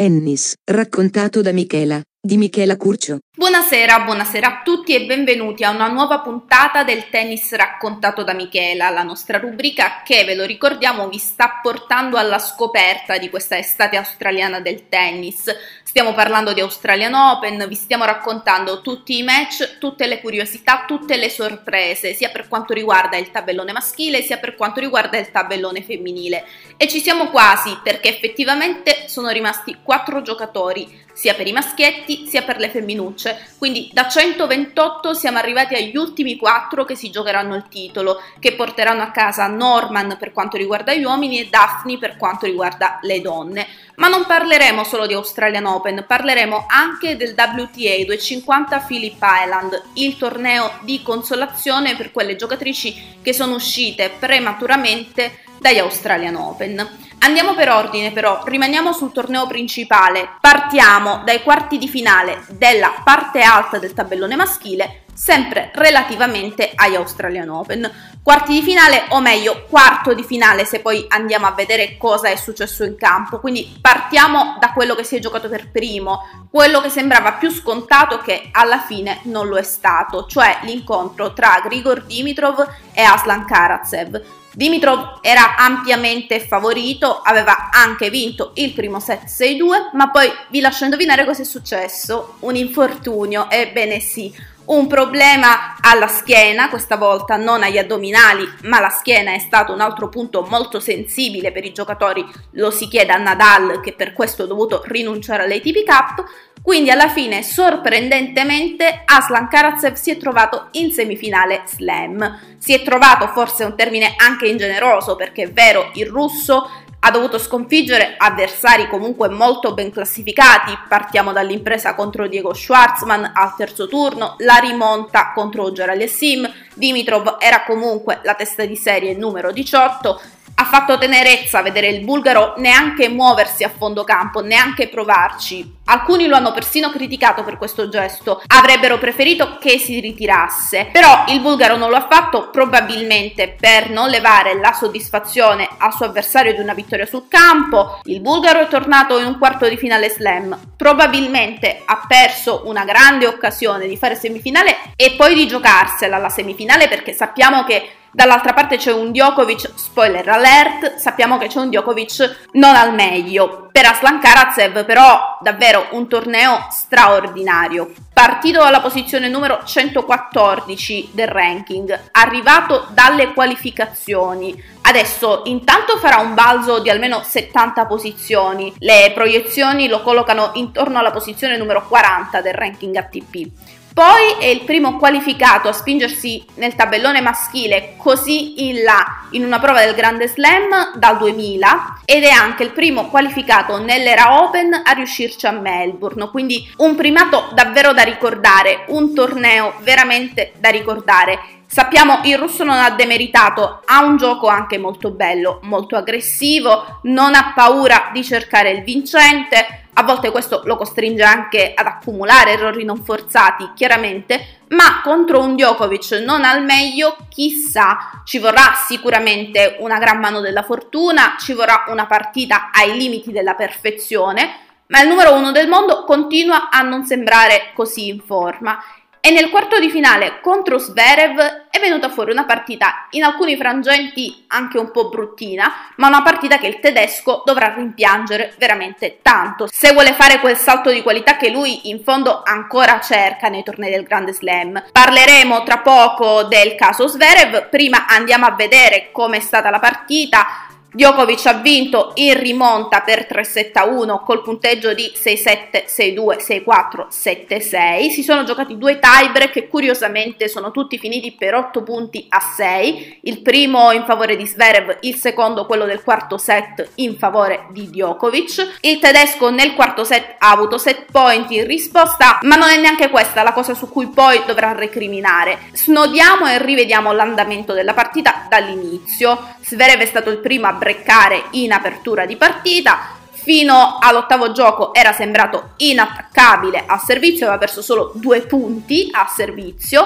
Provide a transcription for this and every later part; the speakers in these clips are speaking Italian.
Tennis, raccontato da Michela, di Michela Curcio. Buonasera, buonasera a tutti e benvenuti a una nuova puntata del tennis raccontato da Michela, la nostra rubrica che, ve lo ricordiamo, vi sta portando alla scoperta di questa estate australiana del tennis. Stiamo parlando di Australian Open, vi stiamo raccontando tutti i match, tutte le curiosità, tutte le sorprese, sia per quanto riguarda il tabellone maschile sia per quanto riguarda il tabellone femminile. E ci siamo quasi perché effettivamente sono rimasti quattro giocatori sia per i maschietti sia per le femminucce. Quindi da 128 siamo arrivati agli ultimi 4 che si giocheranno il titolo, che porteranno a casa Norman per quanto riguarda gli uomini e Daphne per quanto riguarda le donne. Ma non parleremo solo di Australian Open, parleremo anche del WTA 250 Phillip Island, il torneo di consolazione per quelle giocatrici che sono uscite prematuramente dagli Australian Open. Andiamo per ordine però, rimaniamo sul torneo principale, partiamo dai quarti di finale della parte alta del tabellone maschile, sempre relativamente agli Australian Open. Quarti di finale, o meglio, quarto di finale se poi andiamo a vedere cosa è successo in campo. Quindi partiamo da quello che si è giocato per primo, quello che sembrava più scontato che alla fine non lo è stato, cioè l'incontro tra Grigor Dimitrov e Aslan Karatsev. Dimitrov era ampiamente favorito, aveva anche vinto il primo set 6-2, ma poi vi lascio indovinare cosa è successo. Un infortunio, ebbene sì, un problema alla schiena, questa volta non agli addominali, ma la schiena è stato un altro punto molto sensibile per i giocatori, lo si chiede a Nadal che per questo ha dovuto rinunciare all'ATP Cup, quindi alla fine, sorprendentemente, Aslan Karatsev si è trovato in semifinale slam. Si è trovato, forse un termine anche ingeneroso, perché è vero, il russo ha dovuto sconfiggere avversari comunque molto ben classificati. Partiamo dall'impresa contro Diego Schwartzman al terzo turno, la rimonta contro Gerald Sim. Dimitrov era comunque la testa di serie numero 18 ha fatto tenerezza vedere il bulgaro neanche muoversi a fondo campo, neanche provarci. Alcuni lo hanno persino criticato per questo gesto, avrebbero preferito che si ritirasse, però il bulgaro non lo ha fatto probabilmente per non levare la soddisfazione al suo avversario di una vittoria sul campo. Il bulgaro è tornato in un quarto di finale slam, probabilmente ha perso una grande occasione di fare semifinale e poi di giocarsela la semifinale perché sappiamo che Dall'altra parte c'è un Djokovic, spoiler alert, sappiamo che c'è un Djokovic non al meglio. Per Aslan Karatsev però davvero un torneo straordinario. Partito dalla posizione numero 114 del ranking, arrivato dalle qualificazioni. Adesso intanto farà un balzo di almeno 70 posizioni. Le proiezioni lo collocano intorno alla posizione numero 40 del ranking ATP. Poi è il primo qualificato a spingersi nel tabellone maschile così in là in una prova del Grande Slam dal 2000 ed è anche il primo qualificato nell'era Open a riuscirci a Melbourne, quindi un primato davvero da ricordare, un torneo veramente da ricordare. Sappiamo il russo non ha demeritato, ha un gioco anche molto bello, molto aggressivo, non ha paura di cercare il vincente, a volte questo lo costringe anche ad accumulare errori non forzati, chiaramente, ma contro un Djokovic non al meglio, chissà, ci vorrà sicuramente una gran mano della fortuna, ci vorrà una partita ai limiti della perfezione, ma il numero uno del mondo continua a non sembrare così in forma e nel quarto di finale contro Sverev è venuta fuori una partita in alcuni frangenti anche un po' bruttina, ma una partita che il tedesco dovrà rimpiangere veramente tanto se vuole fare quel salto di qualità che lui in fondo ancora cerca nei tornei del Grande Slam. Parleremo tra poco del caso Sverev, prima andiamo a vedere com'è stata la partita, Djokovic ha vinto in rimonta per 3-7-1 col punteggio di 6-7, 6-2, 6-4, 7-6. Si sono giocati due tiebreak che curiosamente sono tutti finiti per 8 punti a 6. Il primo in favore di Zverev, il secondo quello del quarto set in favore di Djokovic. Il tedesco nel quarto set ha avuto 7 point in risposta, ma non è neanche questa la cosa su cui poi dovrà recriminare. Snodiamo e rivediamo l'andamento della partita dall'inizio. Zverev è stato il primo a breccare in apertura di partita, fino all'ottavo gioco era sembrato inattaccabile al servizio, aveva perso solo due punti a servizio,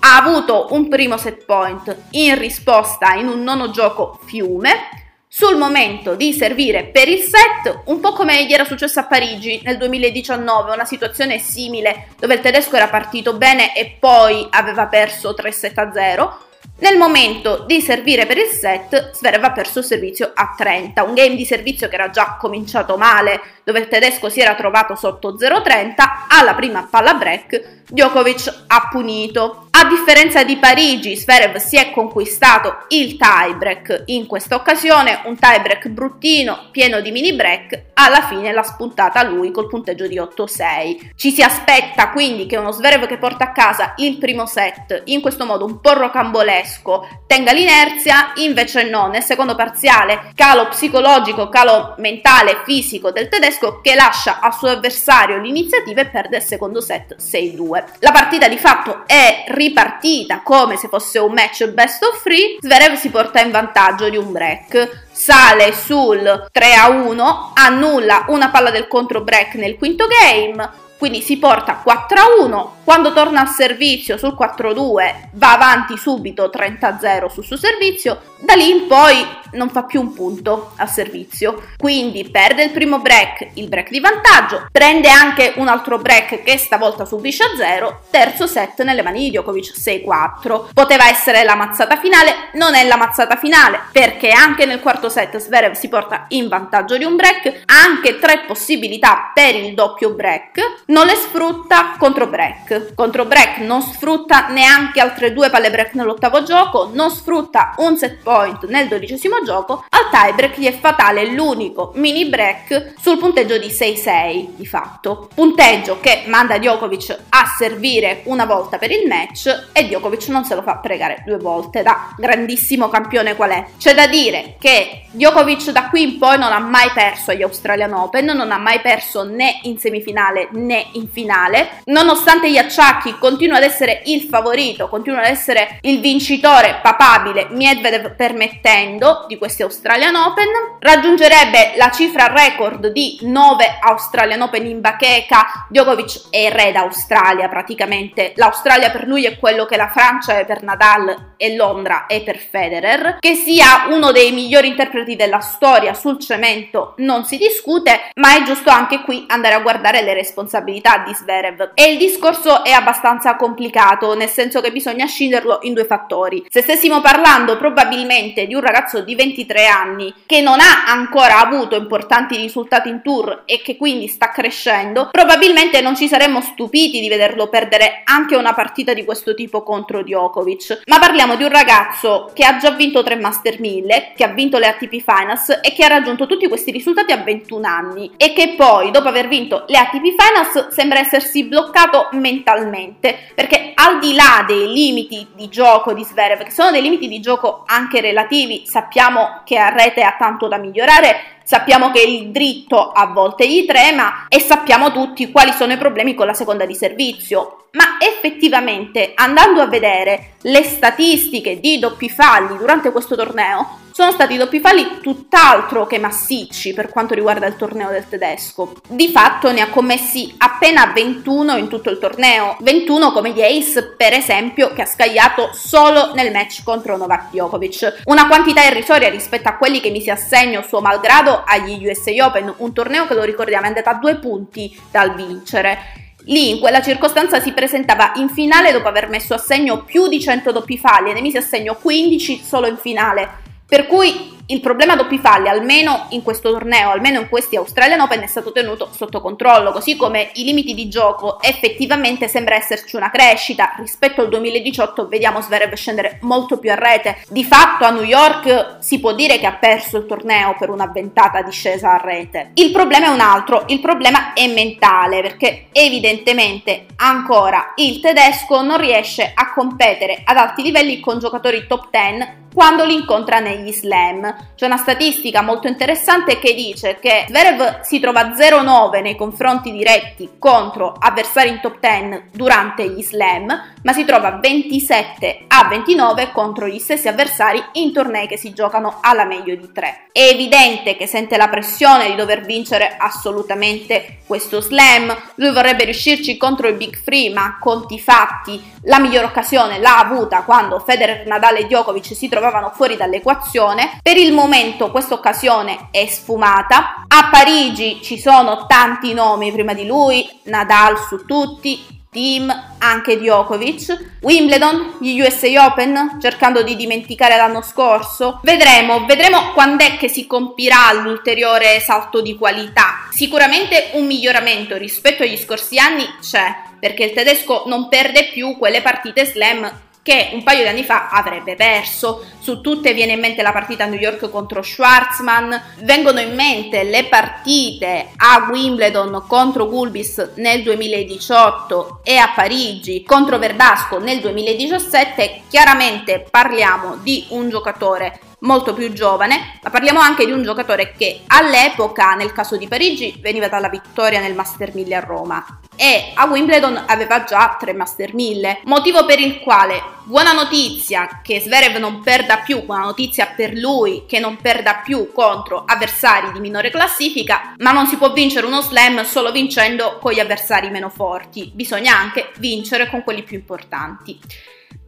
ha avuto un primo set point in risposta in un nono gioco fiume, sul momento di servire per il set, un po' come gli era successo a Parigi nel 2019, una situazione simile dove il tedesco era partito bene e poi aveva perso 3-7-0. Nel momento di servire per il set, Zverev ha perso il servizio a 30, un game di servizio che era già cominciato male, dove il tedesco si era trovato sotto 0-30, alla prima palla break Djokovic ha punito. A differenza di Parigi, Sverev si è conquistato il tiebreak in questa occasione, un tiebreak bruttino, pieno di mini break, alla fine l'ha spuntata lui col punteggio di 8-6. Ci si aspetta quindi che uno Sverev che porta a casa il primo set in questo modo un po' rocambolesco tenga l'inerzia, invece no, nel secondo parziale calo psicologico, calo mentale, fisico del tedesco che lascia al suo avversario l'iniziativa e perde il secondo set 6-2. La partita di fatto è ripartita come se fosse un match best of three. Zverev si porta in vantaggio di un break sale sul 3 a 1, annulla una palla del contro break nel quinto game, quindi si porta 4 a 1. Quando torna al servizio sul 4 a 2 va avanti subito 30 a 0 sul suo servizio, da lì in poi non fa più un punto al servizio. Quindi perde il primo break, il break di vantaggio, prende anche un altro break che stavolta subisce a 0, terzo set nelle mani di Djokovic 6-4. Poteva essere la mazzata finale, non è la mazzata finale perché anche nel quarto set Sverev si porta in vantaggio di un break, ha anche tre possibilità per il doppio break, non le sfrutta contro break. Contro break non sfrutta neanche altre due palle break nell'ottavo gioco, non sfrutta un set point nel dodicesimo gioco, al tiebreak gli è fatale l'unico mini break sul punteggio di 6-6 di fatto. Punteggio che manda Djokovic a servire una volta per il match e Djokovic non se lo fa pregare due volte da grandissimo campione qual è. C'è da dire che Djokovic da qui in poi non ha mai perso agli Australian Open, non ha mai perso né in semifinale né in finale. Nonostante gli acciacchi continua ad essere il favorito, continua ad essere il vincitore papabile, Medvedev permettendo di questi Australian Open, raggiungerebbe la cifra record di 9 Australian Open in bacheca. Djokovic è il re d'Australia praticamente. L'Australia per lui è quello che la Francia è per Nadal e Londra è per Federer. Che sia uno dei migliori interpreti della storia sul cemento non si discute, ma è giusto anche qui andare a guardare le responsabilità di Sverev. E il discorso è abbastanza complicato, nel senso che bisogna scinderlo in due fattori. Se stessimo parlando probabilmente di un ragazzo di 23 anni che non ha ancora avuto importanti risultati in tour e che quindi sta crescendo, probabilmente non ci saremmo stupiti di vederlo perdere anche una partita di questo tipo contro Djokovic. Ma parliamo di un ragazzo che ha già vinto tre Master 1000, che ha vinto le ATP Finals e che ha raggiunto tutti questi risultati a 21 anni e che poi, dopo aver vinto le ATP Finals, sembra essersi bloccato mentalmente perché al di là dei limiti di gioco di Zverev, che sono dei limiti di gioco anche relativi, sappiamo che a rete ha tanto da migliorare, sappiamo che il dritto a volte gli trema e sappiamo tutti quali sono i problemi con la seconda di servizio. Ma effettivamente, andando a vedere le statistiche di doppi falli durante questo torneo, sono stati doppi falli tutt'altro che massicci per quanto riguarda il torneo del tedesco. Di fatto ne ha commessi appena 21 in tutto il torneo, 21 come di Ace per esempio che ha scagliato solo nel match contro Novak Djokovic, una quantità irrisoria rispetto a quelli che mi si assegno suo malgrado agli USA Open, un torneo che lo ricordiamo è andato a due punti dal vincere. Lì in quella circostanza si presentava in finale dopo aver messo a segno più di 100 doppi falli e ne mise a segno 15 solo in finale. Per cui il problema doppi falli, almeno in questo torneo, almeno in questi Australian Open, è stato tenuto sotto controllo, così come i limiti di gioco effettivamente sembra esserci una crescita. Rispetto al 2018 vediamo Zverev scendere molto più a rete. Di fatto a New York si può dire che ha perso il torneo per una ventata discesa a rete. Il problema è un altro, il problema è mentale, perché evidentemente ancora il tedesco non riesce a competere ad alti livelli con giocatori top 10 quando li incontra negli slam. C'è una statistica molto interessante che dice che Zverev si trova 0-9 nei confronti diretti contro avversari in top 10 durante gli slam, ma si trova 27 a 29 contro gli stessi avversari in tornei che si giocano alla meglio di 3. È evidente che sente la pressione di dover vincere assolutamente questo slam, lui vorrebbe riuscirci contro il Big Free, ma conti fatti, la migliore occasione l'ha avuta quando Federer, Nadal e Djokovic si trovavano fuori dall'equazione. Per il momento questa occasione è sfumata. A Parigi ci sono tanti nomi prima di lui, Nadal su tutti, team anche Djokovic. Wimbledon, gli USA Open, cercando di dimenticare l'anno scorso. Vedremo, vedremo quando è che si compirà l'ulteriore salto di qualità. Sicuramente un miglioramento rispetto agli scorsi anni c'è, perché il tedesco non perde più quelle partite slam che un paio di anni fa avrebbe perso. Su tutte viene in mente la partita a New York contro Schwarzman, vengono in mente le partite a Wimbledon contro Gulbis nel 2018 e a Parigi contro Verdasco nel 2017. Chiaramente parliamo di un giocatore molto più giovane, ma parliamo anche di un giocatore che all'epoca, nel caso di Parigi, veniva dalla vittoria nel Master 1000 a Roma. E a Wimbledon aveva già tre Master 1000, motivo per il quale buona notizia che Zverev non perda più, buona notizia per lui che non perda più contro avversari di minore classifica, ma non si può vincere uno slam solo vincendo con gli avversari meno forti, bisogna anche vincere con quelli più importanti.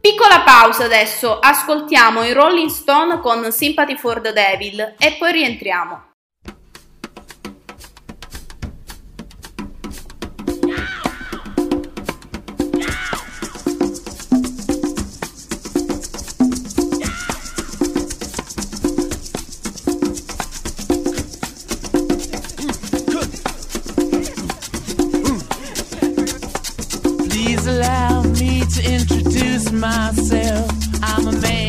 Piccola pausa adesso, ascoltiamo i Rolling Stone con Sympathy for the Devil e poi rientriamo. Myself. I'm a man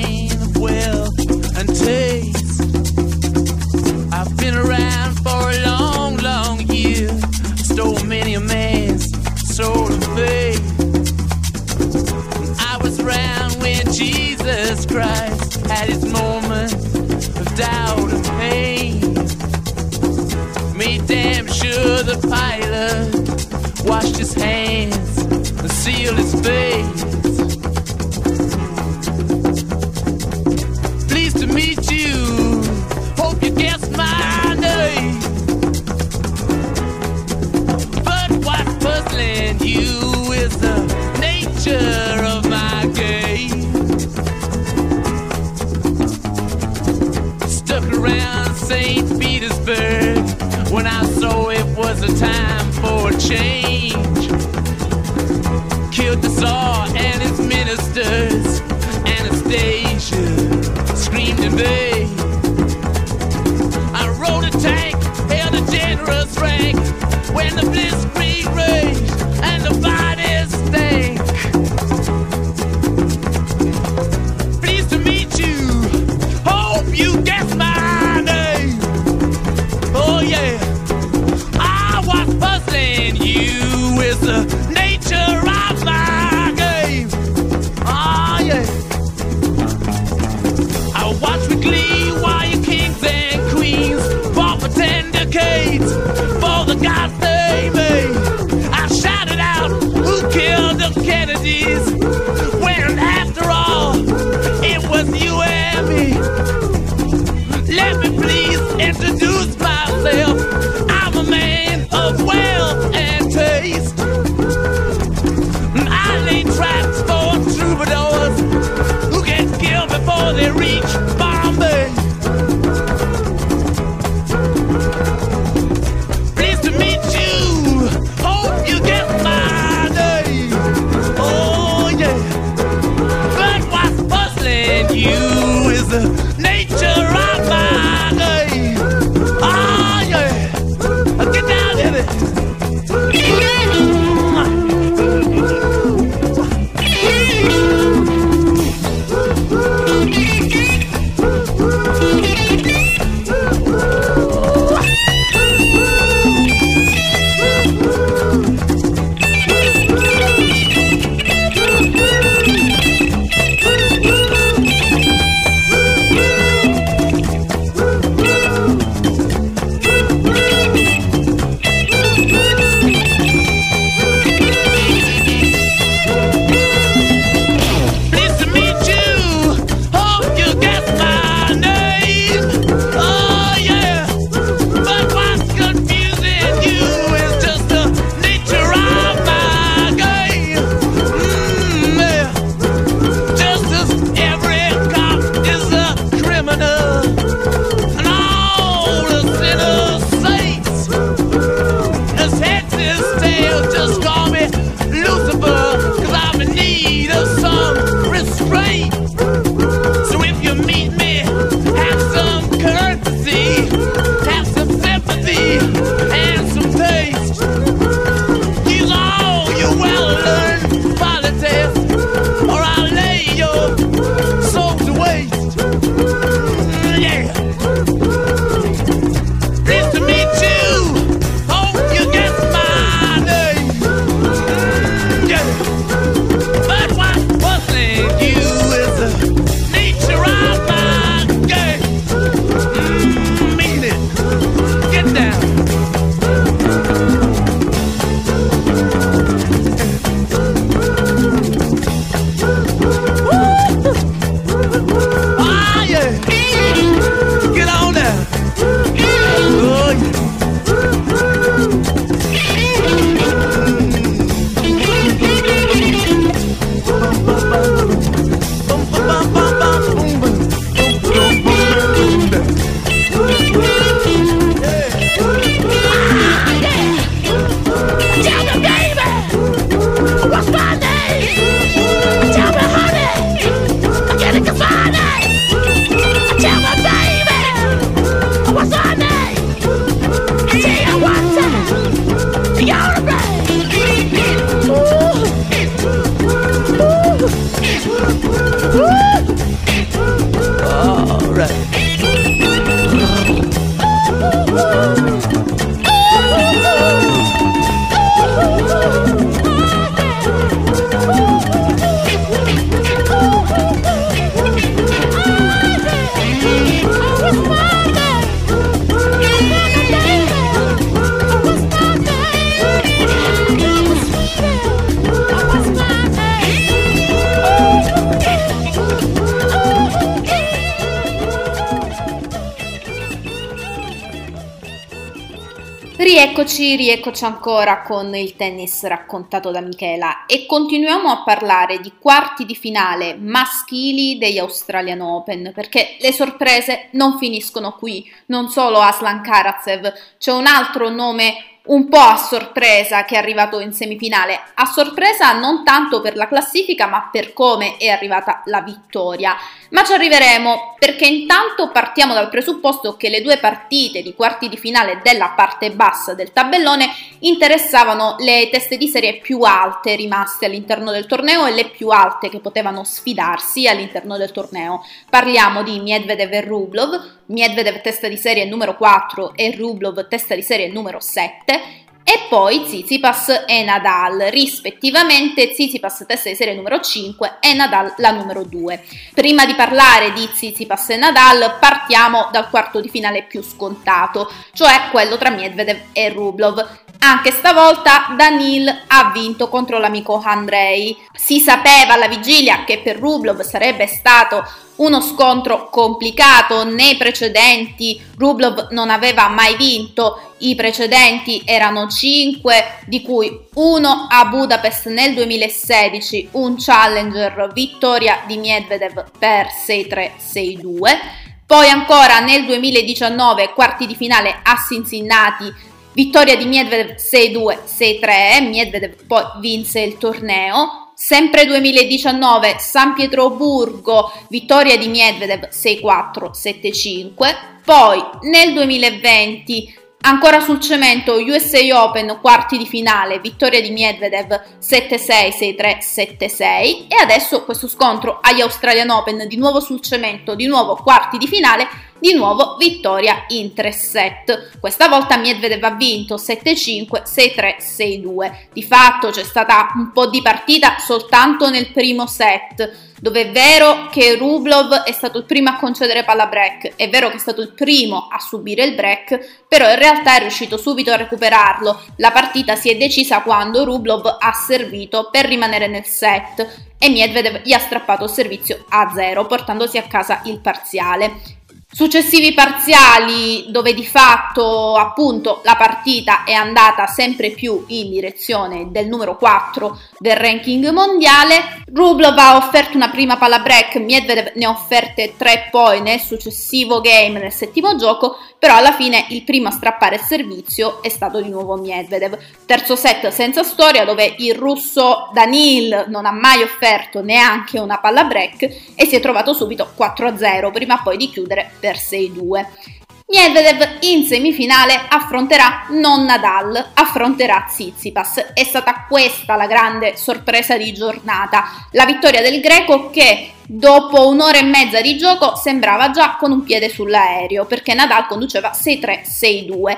rieccoci, rieccoci ancora con il tennis raccontato da Michela. E continuiamo a parlare di quarti di finale maschili degli Australian Open perché le sorprese non finiscono qui, non solo Aslan Karatsev, c'è un altro nome un po' a sorpresa che è arrivato in semifinale, a sorpresa non tanto per la classifica ma per come è arrivata la vittoria. Ma ci arriveremo perché intanto partiamo dal presupposto che le due partite di quarti di finale della parte bassa del tabellone interessavano le teste di serie più alte rimaste all'interno del torneo e le più alte che potevano sfidarsi all'interno del torneo. Parliamo di Medvedev e Rublov, Medvedev testa di serie numero 4 e Rublov testa di serie numero 7 e poi Tsitsipas e Nadal, rispettivamente Tsitsipas testa di serie numero 5 e Nadal la numero 2. Prima di parlare di Tsitsipas e Nadal partiamo dal quarto di finale più scontato, cioè quello tra Medvedev e Rublov. Anche stavolta Danil ha vinto contro l'amico Andrei. Si sapeva alla vigilia che per Rublov sarebbe stato uno scontro complicato, nei precedenti Rublov non aveva mai vinto, i precedenti erano 5, di cui uno a Budapest nel 2016, un challenger vittoria di Medvedev per 6-3-6-2, poi ancora nel 2019 quarti di finale a Cincinnati vittoria di Medvedev 6-2-6-3, Medvedev poi vinse il torneo, Sempre 2019 San Pietroburgo, vittoria di Medvedev 6-4, 7-5. Poi nel 2020 Ancora sul cemento USA Open quarti di finale, vittoria di Medvedev 7-6, 6-3, 7-6 e adesso questo scontro agli Australian Open di nuovo sul cemento, di nuovo quarti di finale, di nuovo vittoria in 3 set. Questa volta Medvedev ha vinto 7-5, 6-3, 6-2. Di fatto c'è stata un po' di partita soltanto nel primo set dove è vero che Rublov è stato il primo a concedere palla break, è vero che è stato il primo a subire il break, però in realtà è riuscito subito a recuperarlo. La partita si è decisa quando Rublov ha servito per rimanere nel set e Medvedev gli ha strappato il servizio a zero, portandosi a casa il parziale. Successivi parziali dove di fatto appunto la partita è andata sempre più in direzione del numero 4 del ranking mondiale. Rublov ha offerto una prima palla break, Medvedev ne ha offerte tre poi nel successivo game, nel settimo gioco, però alla fine il primo a strappare il servizio è stato di nuovo Medvedev. Terzo set senza storia dove il russo Danil non ha mai offerto neanche una palla break e si è trovato subito 4-0 prima poi di chiudere per 6-2. Medvedev in semifinale affronterà non Nadal, affronterà Tsitsipas. È stata questa la grande sorpresa di giornata, la vittoria del greco che dopo un'ora e mezza di gioco sembrava già con un piede sull'aereo perché Nadal conduceva 6-3-6-2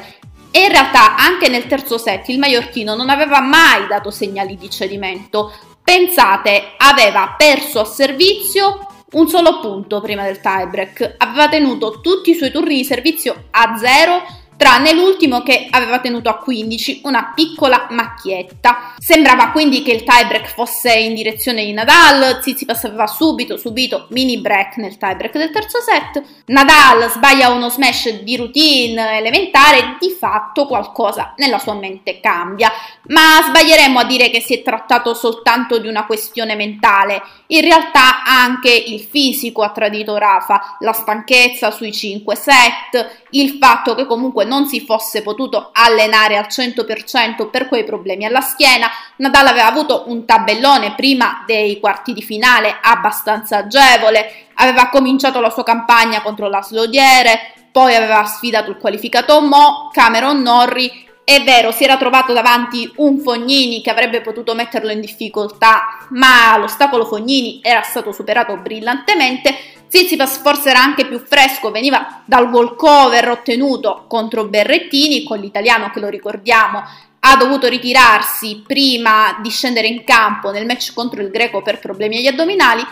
e in realtà anche nel terzo set il maiorchino non aveva mai dato segnali di cedimento. Pensate, aveva perso a servizio un solo punto prima del tiebreak, aveva tenuto tutti i suoi turni di servizio a zero tranne l'ultimo che aveva tenuto a 15, una piccola macchietta. Sembrava quindi che il tiebreak fosse in direzione di Nadal, Tsitsipas aveva subito subito mini break nel tiebreak del terzo set, Nadal sbaglia uno smash di routine elementare, di fatto qualcosa nella sua mente cambia, ma sbaglieremmo a dire che si è trattato soltanto di una questione mentale, in realtà anche il fisico ha tradito Rafa, la stanchezza sui 5 set, il fatto che comunque non si fosse potuto allenare al 100% per quei problemi alla schiena. Nadal aveva avuto un tabellone prima dei quarti di finale abbastanza agevole, aveva cominciato la sua campagna contro la Slodiere, poi aveva sfidato il qualificato Mo, Cameron Norrie è vero, si era trovato davanti un Fognini che avrebbe potuto metterlo in difficoltà, ma l'ostacolo Fognini era stato superato brillantemente Tsitsipas forse era anche più fresco, veniva dal walkover ottenuto contro Berrettini, con l'italiano che lo ricordiamo ha dovuto ritirarsi prima di scendere in campo nel match contro il greco per problemi agli addominali.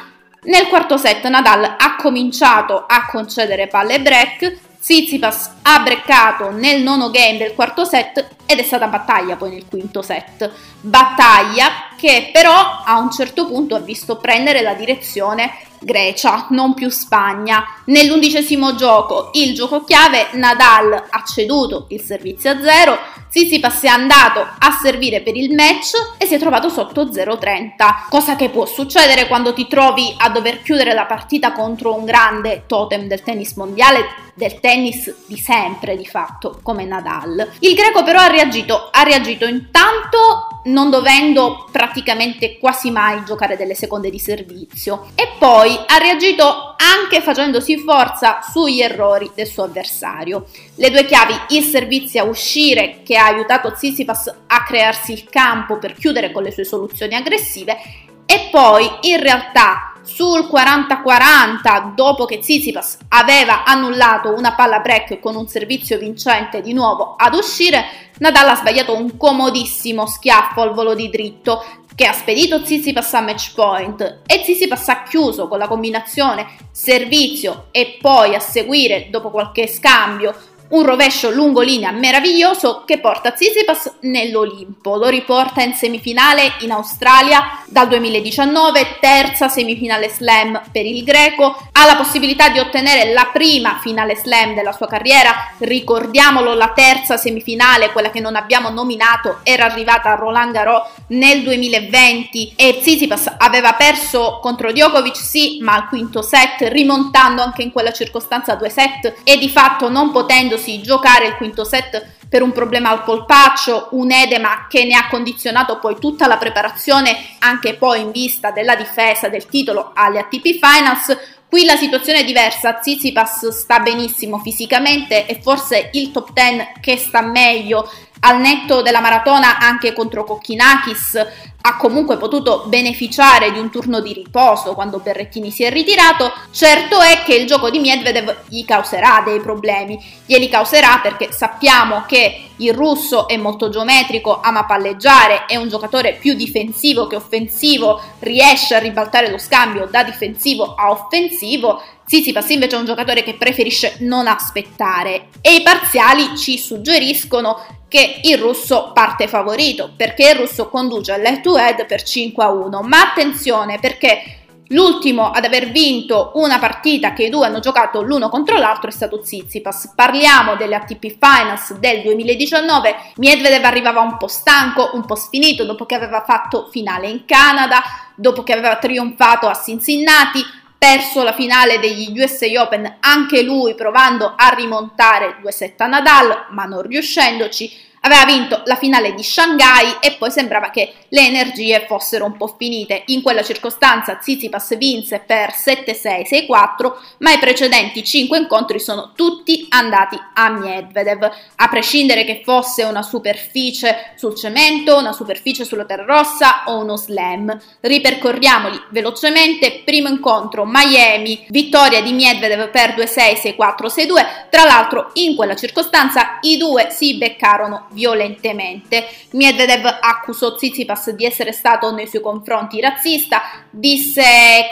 Nel quarto set Nadal ha cominciato a concedere palle break, Tsitsipas ha breccato nel nono game del quarto set ed è stata battaglia poi nel quinto set. Battaglia che però a un certo punto ha visto prendere la direzione Grecia, non più Spagna. Nell'undicesimo gioco, il gioco chiave, Nadal ha ceduto il servizio a zero, Tsitsipas è andato a servire per il match e si è trovato sotto 0-30, cosa che può succedere quando ti trovi a dover chiudere la partita contro un grande totem del tennis mondiale, del tennis di sempre di fatto, come Nadal. Il greco però ha reagito, ha reagito intanto non dovendo praticamente quasi mai giocare delle seconde di servizio e poi ha reagito anche facendosi forza sugli errori del suo avversario. Le due chiavi, il servizio a uscire che ha aiutato Tsitsipas a crearsi il campo per chiudere con le sue soluzioni aggressive e poi in realtà sul 40-40 dopo che Tsitsipas aveva annullato una palla break con un servizio vincente di nuovo ad uscire, Nadal ha sbagliato un comodissimo schiaffo al volo di dritto che ha spedito Tsitsipas a match point. E Tsitsipas ha chiuso con la combinazione servizio e poi a seguire dopo qualche scambio un rovescio lungolinea meraviglioso che porta Tsitsipas nell'Olimpo, lo riporta in semifinale in Australia dal 2019, terza semifinale slam per il greco, ha la possibilità di ottenere la prima finale slam della sua carriera, ricordiamolo la terza semifinale, quella che non abbiamo nominato, era arrivata a Roland Garros nel 2020 e Tsitsipas aveva perso contro Djokovic sì, ma al quinto set rimontando anche in quella circostanza due set e di fatto non potendo dovendosi giocare il quinto set per un problema al polpaccio, un edema che ne ha condizionato poi tutta la preparazione, anche poi in vista della difesa del titolo alle ATP Finals. Qui la situazione è diversa, Tsitsipas sta benissimo fisicamente e forse il top 10 che sta meglio al netto della maratona anche contro Kokkinakis ha comunque potuto beneficiare di un turno di riposo quando Berrettini si è ritirato, certo è che il gioco di Medvedev gli causerà dei problemi. Glieli causerà perché sappiamo che il russo è molto geometrico, ama palleggiare, è un giocatore più difensivo che offensivo, riesce a ribaltare lo scambio da difensivo a offensivo. Tsitsipas invece è un giocatore che preferisce non aspettare e i parziali ci suggeriscono che il russo parte favorito perché il russo conduce all'head to head per 5 a 1 ma attenzione perché l'ultimo ad aver vinto una partita che i due hanno giocato l'uno contro l'altro è stato Tsitsipas. Parliamo delle ATP Finals del 2019 Medvedev arrivava un po' stanco un po' sfinito dopo che aveva fatto finale in Canada dopo che aveva trionfato a Cincinnati perso la finale degli USA Open anche lui provando a rimontare 2-7 a Nadal ma non riuscendoci Aveva vinto la finale di Shanghai e poi sembrava che le energie fossero un po' finite. In quella circostanza Tsitsipas vinse per 7-6-6-4, ma i precedenti 5 incontri sono tutti andati a Medvedev, a prescindere che fosse una superficie sul cemento, una superficie sulla terra rossa o uno slam. Ripercorriamoli velocemente. Primo incontro Miami, vittoria di Medvedev per 2-6-6-4-6-2. Tra l'altro in quella circostanza i due si beccarono violentemente. Medvedev accusò Tsitsipas di essere stato nei suoi confronti razzista, disse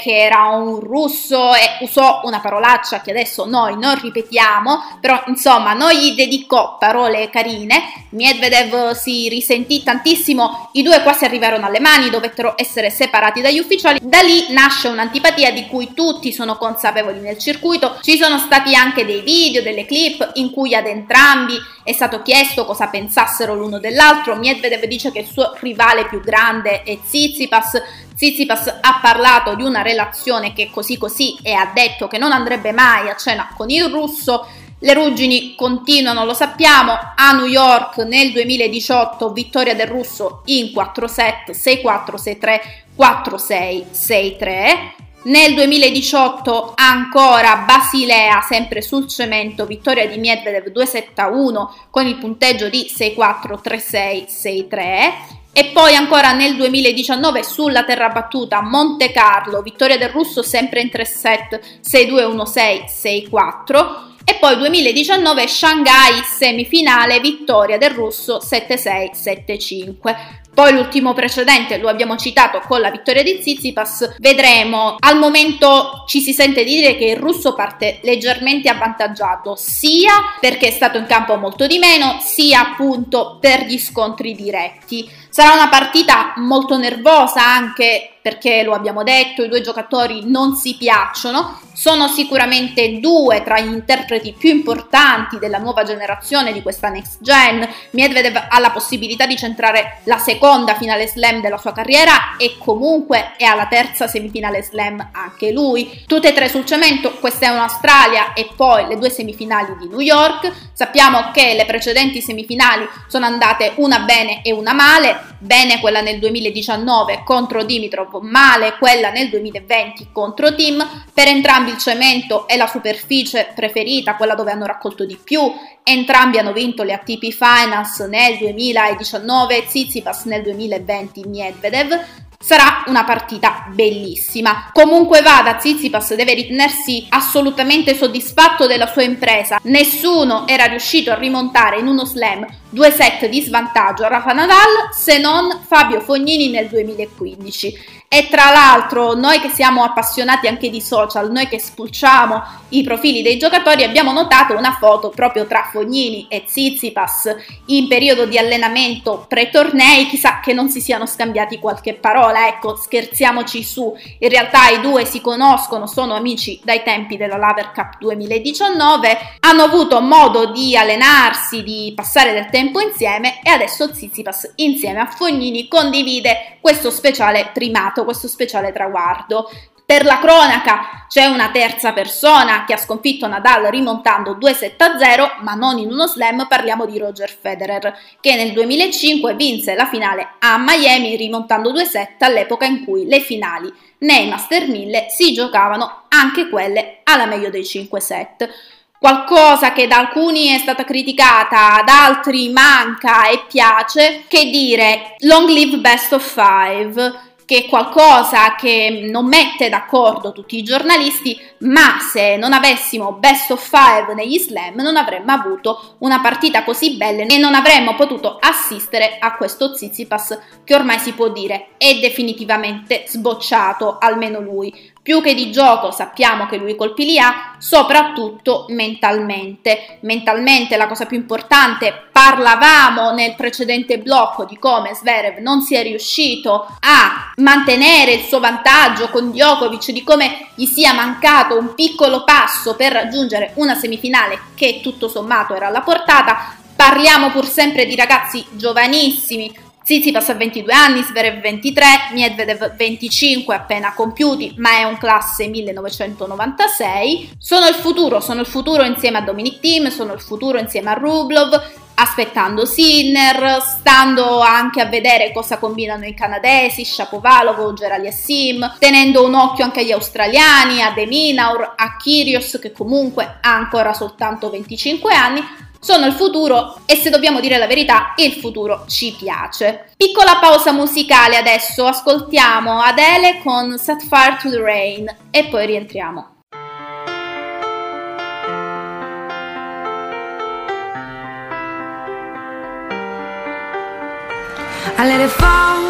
che era un russo e usò una parolaccia che adesso noi non ripetiamo, però insomma non gli dedicò parole carine. Medvedev si risentì tantissimo, i due quasi arrivarono alle mani, dovettero essere separati dagli ufficiali. Da lì nasce un'antipatia di cui tutti sono consapevoli nel circuito. Ci sono stati anche dei video, delle clip in cui ad entrambi è stato chiesto cosa pensassero l'uno dell'altro. Medvedev dice che il suo rivale più grande è Tsitsipas. Tsitsipas ha parlato di una relazione che così così e ha detto che non andrebbe mai a cena con il russo. Le ruggini continuano, lo sappiamo, a New York nel 2018 vittoria del russo in 4 set, 6-4, 6-3, 4-6, 6-3. Nel 2018 ancora Basilea, sempre sul cemento, vittoria di Medvedev 2-7-1 con il punteggio di 6-4, 3-6, 6-3. E poi ancora nel 2019 sulla terra battuta Monte Carlo, vittoria del russo sempre in 3 set 6-2-1-6, 6-4. E poi 2019 Shanghai semifinale, vittoria del russo 7-6, 7-5. Poi l'ultimo precedente lo abbiamo citato con la vittoria di Tsitsipas, vedremo. Al momento ci si sente dire che il russo parte leggermente avvantaggiato, sia perché è stato in campo molto di meno, sia appunto per gli scontri diretti. Sarà una partita molto nervosa anche perché lo abbiamo detto, i due giocatori non si piacciono, sono sicuramente due tra gli interpreti più importanti della nuova generazione di questa next gen. Medvedev ha la possibilità di centrare la seconda finale slam della sua carriera e comunque è alla terza semifinale slam anche lui. Tutte e tre sul cemento, questa è un'Australia e poi le due semifinali di New York. Sappiamo che le precedenti semifinali sono andate una bene e una male, bene quella nel 2019 contro Dimitrov male quella nel 2020 contro Team, per entrambi il cemento è la superficie preferita, quella dove hanno raccolto di più, entrambi hanno vinto le ATP Finals nel 2019, Tsitsipas nel 2020 Medvedev, Sarà una partita bellissima. Comunque vada, Tsitsipas deve ritenersi assolutamente soddisfatto della sua impresa. Nessuno era riuscito a rimontare in uno slam due set di svantaggio a Rafa Nadal se non Fabio Fognini nel 2015. E tra l'altro noi che siamo appassionati anche di social, noi che spulciamo i profili dei giocatori, abbiamo notato una foto proprio tra Fognini e Zizipas in periodo di allenamento pre-tornei, chissà che non si siano scambiati qualche parola, ecco scherziamoci su, in realtà i due si conoscono, sono amici dai tempi della Laver Cup 2019, hanno avuto modo di allenarsi, di passare del tempo insieme e adesso Zizipas insieme a Fognini condivide questo speciale primato questo speciale traguardo. Per la cronaca c'è una terza persona che ha sconfitto Nadal rimontando 2-7-0, ma non in uno slam, parliamo di Roger Federer, che nel 2005 vinse la finale a Miami rimontando 2-7 all'epoca in cui le finali nei Master 1000 si giocavano anche quelle alla meglio dei 5 set. Qualcosa che da alcuni è stata criticata, ad altri manca e piace, che dire long live best of five che è qualcosa che non mette d'accordo tutti i giornalisti, ma se non avessimo best of five negli slam non avremmo avuto una partita così bella e non avremmo potuto assistere a questo Zizipas che ormai si può dire è definitivamente sbocciato, almeno lui. Più che di gioco sappiamo che lui colpi li ha, soprattutto mentalmente. Mentalmente la cosa più importante, parlavamo nel precedente blocco di come Zverev non sia riuscito a mantenere il suo vantaggio con Djokovic, di come gli sia mancato un piccolo passo per raggiungere una semifinale che tutto sommato era alla portata. Parliamo pur sempre di ragazzi giovanissimi, Tsitsipas ha 22 anni, Sverev 23, Medvedev 25 appena compiuti, ma è un classe 1996. Sono il futuro, sono il futuro insieme a Dominic Thiem, sono il futuro insieme a Rublov, aspettando Sinner, stando anche a vedere cosa combinano i canadesi, Shapovalov, Gerali Sim, tenendo un occhio anche agli australiani, a Deminaur, a Kyrgios che comunque ha ancora soltanto 25 anni, sono il futuro e se dobbiamo dire la verità, il futuro ci piace. Piccola pausa musicale adesso, ascoltiamo Adele con Set Fire to the Rain e poi rientriamo. I let it fall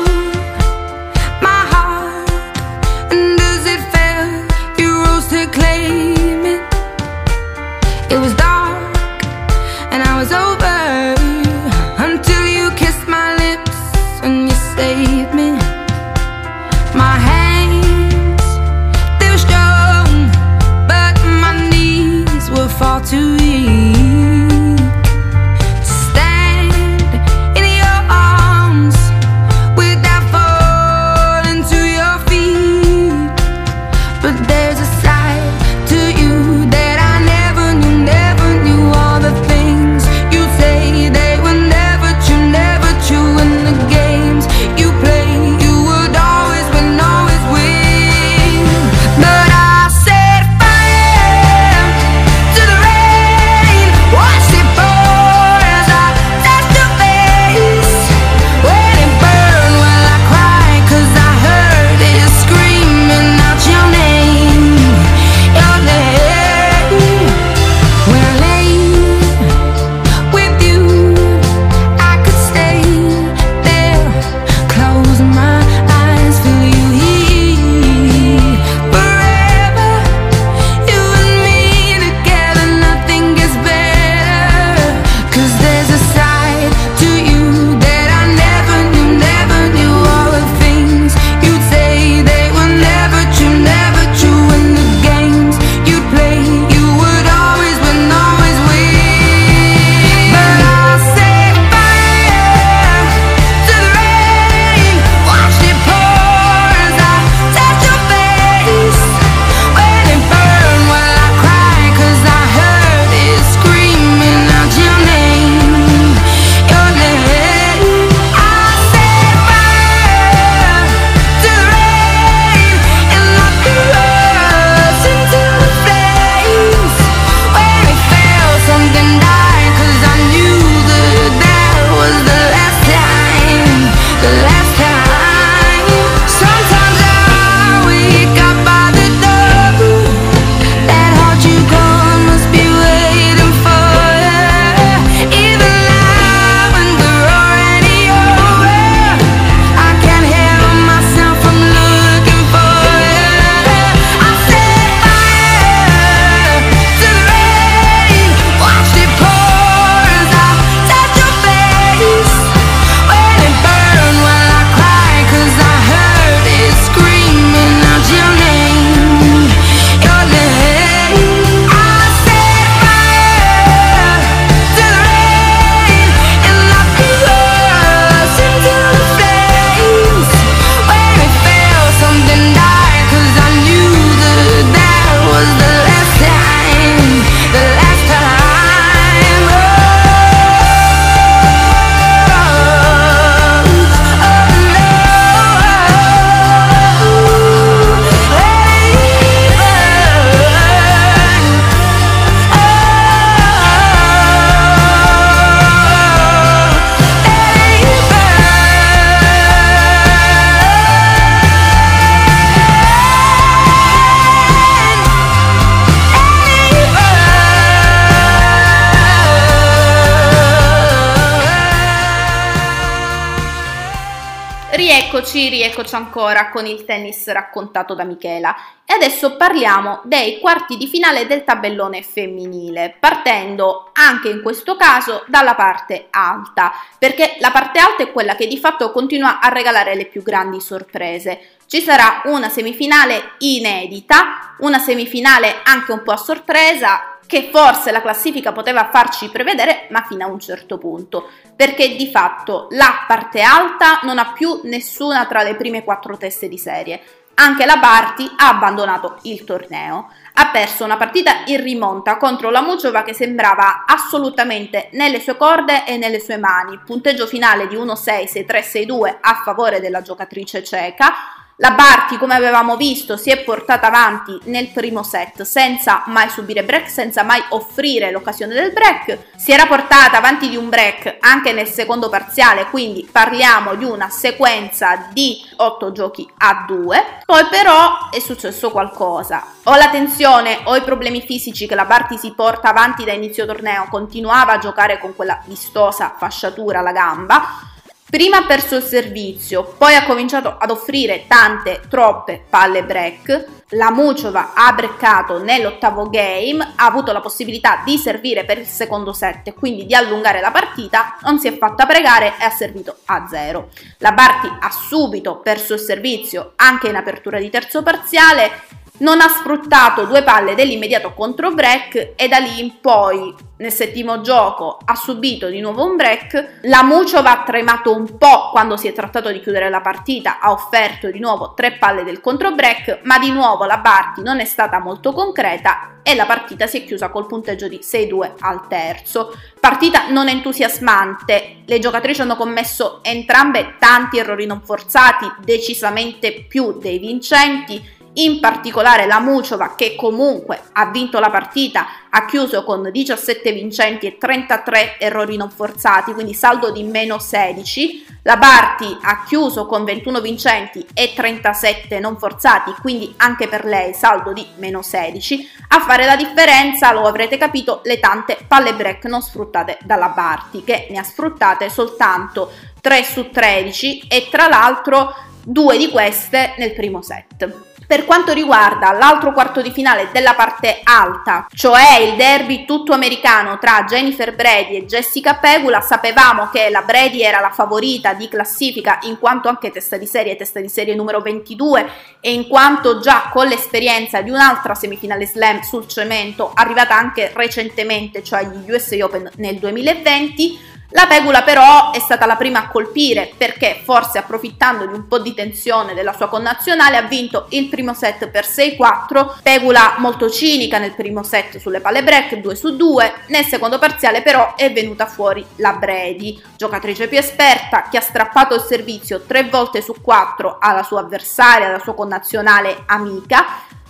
Rieccoci, rieccoci ancora con il tennis raccontato da Michela e adesso parliamo dei quarti di finale del tabellone femminile, partendo anche in questo caso dalla parte alta, perché la parte alta è quella che di fatto continua a regalare le più grandi sorprese. Ci sarà una semifinale inedita, una semifinale anche un po' a sorpresa che forse la classifica poteva farci prevedere, ma fino a un certo punto, perché di fatto la parte alta non ha più nessuna tra le prime quattro teste di serie. Anche la Barty ha abbandonato il torneo. Ha perso una partita in rimonta contro la Muciova che sembrava assolutamente nelle sue corde e nelle sue mani. Punteggio finale di 1-6, 6-3, 6-2 a favore della giocatrice ceca la Barty, come avevamo visto, si è portata avanti nel primo set senza mai subire break, senza mai offrire l'occasione del break. Si era portata avanti di un break anche nel secondo parziale, quindi parliamo di una sequenza di 8 giochi a 2. Poi però è successo qualcosa. O la tensione o i problemi fisici che la Barty si porta avanti da inizio torneo, continuava a giocare con quella vistosa fasciatura alla gamba Prima ha perso il servizio, poi ha cominciato ad offrire tante, troppe palle break. La Muciova ha breccato nell'ottavo game, ha avuto la possibilità di servire per il secondo set, quindi di allungare la partita, non si è fatta pregare e ha servito a zero. La Barty ha subito perso il servizio anche in apertura di terzo parziale non ha sfruttato due palle dell'immediato contro break e da lì in poi nel settimo gioco ha subito di nuovo un break. La Muciova ha tremato un po' quando si è trattato di chiudere la partita, ha offerto di nuovo tre palle del contro break, ma di nuovo la Barty non è stata molto concreta e la partita si è chiusa col punteggio di 6-2 al terzo. Partita non entusiasmante, le giocatrici hanno commesso entrambe tanti errori non forzati, decisamente più dei vincenti in particolare la Muciova che comunque ha vinto la partita, ha chiuso con 17 vincenti e 33 errori non forzati, quindi saldo di meno 16. La Barti ha chiuso con 21 vincenti e 37 non forzati, quindi anche per lei saldo di meno 16. A fare la differenza, lo avrete capito, le tante palle break non sfruttate dalla Barti, che ne ha sfruttate soltanto 3 su 13 e tra l'altro due di queste nel primo set. Per quanto riguarda l'altro quarto di finale della parte alta, cioè il derby tutto americano tra Jennifer Brady e Jessica Pegula, sapevamo che la Brady era la favorita di classifica in quanto anche testa di serie, testa di serie numero 22 e in quanto già con l'esperienza di un'altra semifinale slam sul cemento arrivata anche recentemente, cioè gli USA Open nel 2020, la Pegula però è stata la prima a colpire perché forse approfittando di un po' di tensione della sua connazionale ha vinto il primo set per 6-4, Pegula molto cinica nel primo set sulle palle break 2 su 2, nel secondo parziale però è venuta fuori la Brady, giocatrice più esperta che ha strappato il servizio 3 volte su 4 alla sua avversaria, alla sua connazionale amica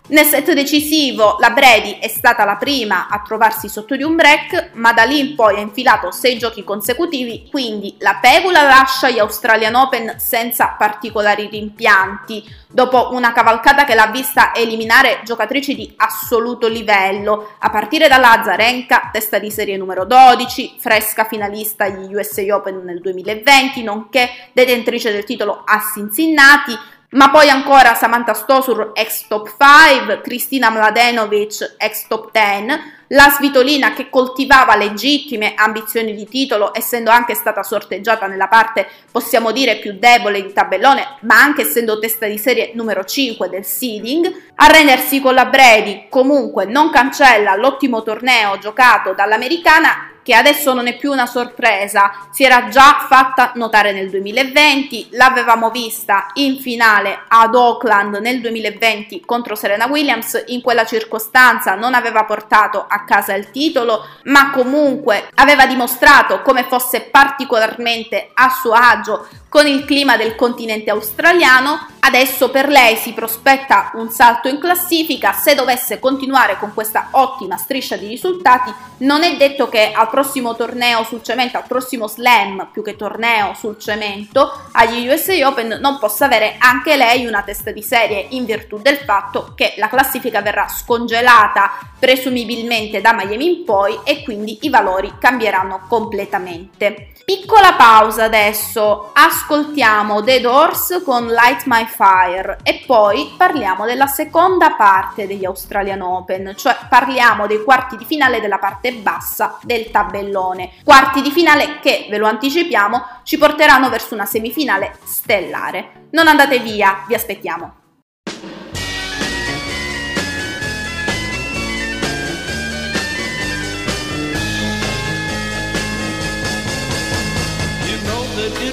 nel set decisivo la Brady è stata la prima a trovarsi sotto di un break, ma da lì in poi ha infilato 6 giochi consecutivi, quindi la Pegula lascia gli Australian Open senza particolari rimpianti, dopo una cavalcata che l'ha vista eliminare giocatrici di assoluto livello, a partire dalla Zarenka, testa di serie numero 12, fresca finalista agli USA Open nel 2020, nonché detentrice del titolo a Cincinnati, ma poi ancora Samantha Stosur ex top 5, Cristina Mladenovic ex top 10, la Svitolina che coltivava legittime ambizioni di titolo essendo anche stata sorteggiata nella parte possiamo dire più debole di tabellone ma anche essendo testa di serie numero 5 del seeding, a rendersi con la Brady comunque non cancella l'ottimo torneo giocato dall'americana che adesso non è più una sorpresa, si era già fatta notare nel 2020, l'avevamo vista in finale ad Auckland nel 2020 contro Serena Williams, in quella circostanza non aveva portato a casa il titolo, ma comunque aveva dimostrato come fosse particolarmente a suo agio con il clima del continente australiano, adesso per lei si prospetta un salto in classifica, se dovesse continuare con questa ottima striscia di risultati non è detto che al prossimo torneo sul cemento, al prossimo slam più che torneo sul cemento agli USA Open non possa avere anche lei una testa di serie in virtù del fatto che la classifica verrà scongelata presumibilmente da Miami in poi e quindi i valori cambieranno completamente. Piccola pausa adesso, ascoltiamo The Doors con Light My Fire e poi parliamo della seconda parte degli Australian Open, cioè parliamo dei quarti di finale della parte bassa del tabellone. Quarti di finale che, ve lo anticipiamo, ci porteranno verso una semifinale stellare. Non andate via, vi aspettiamo.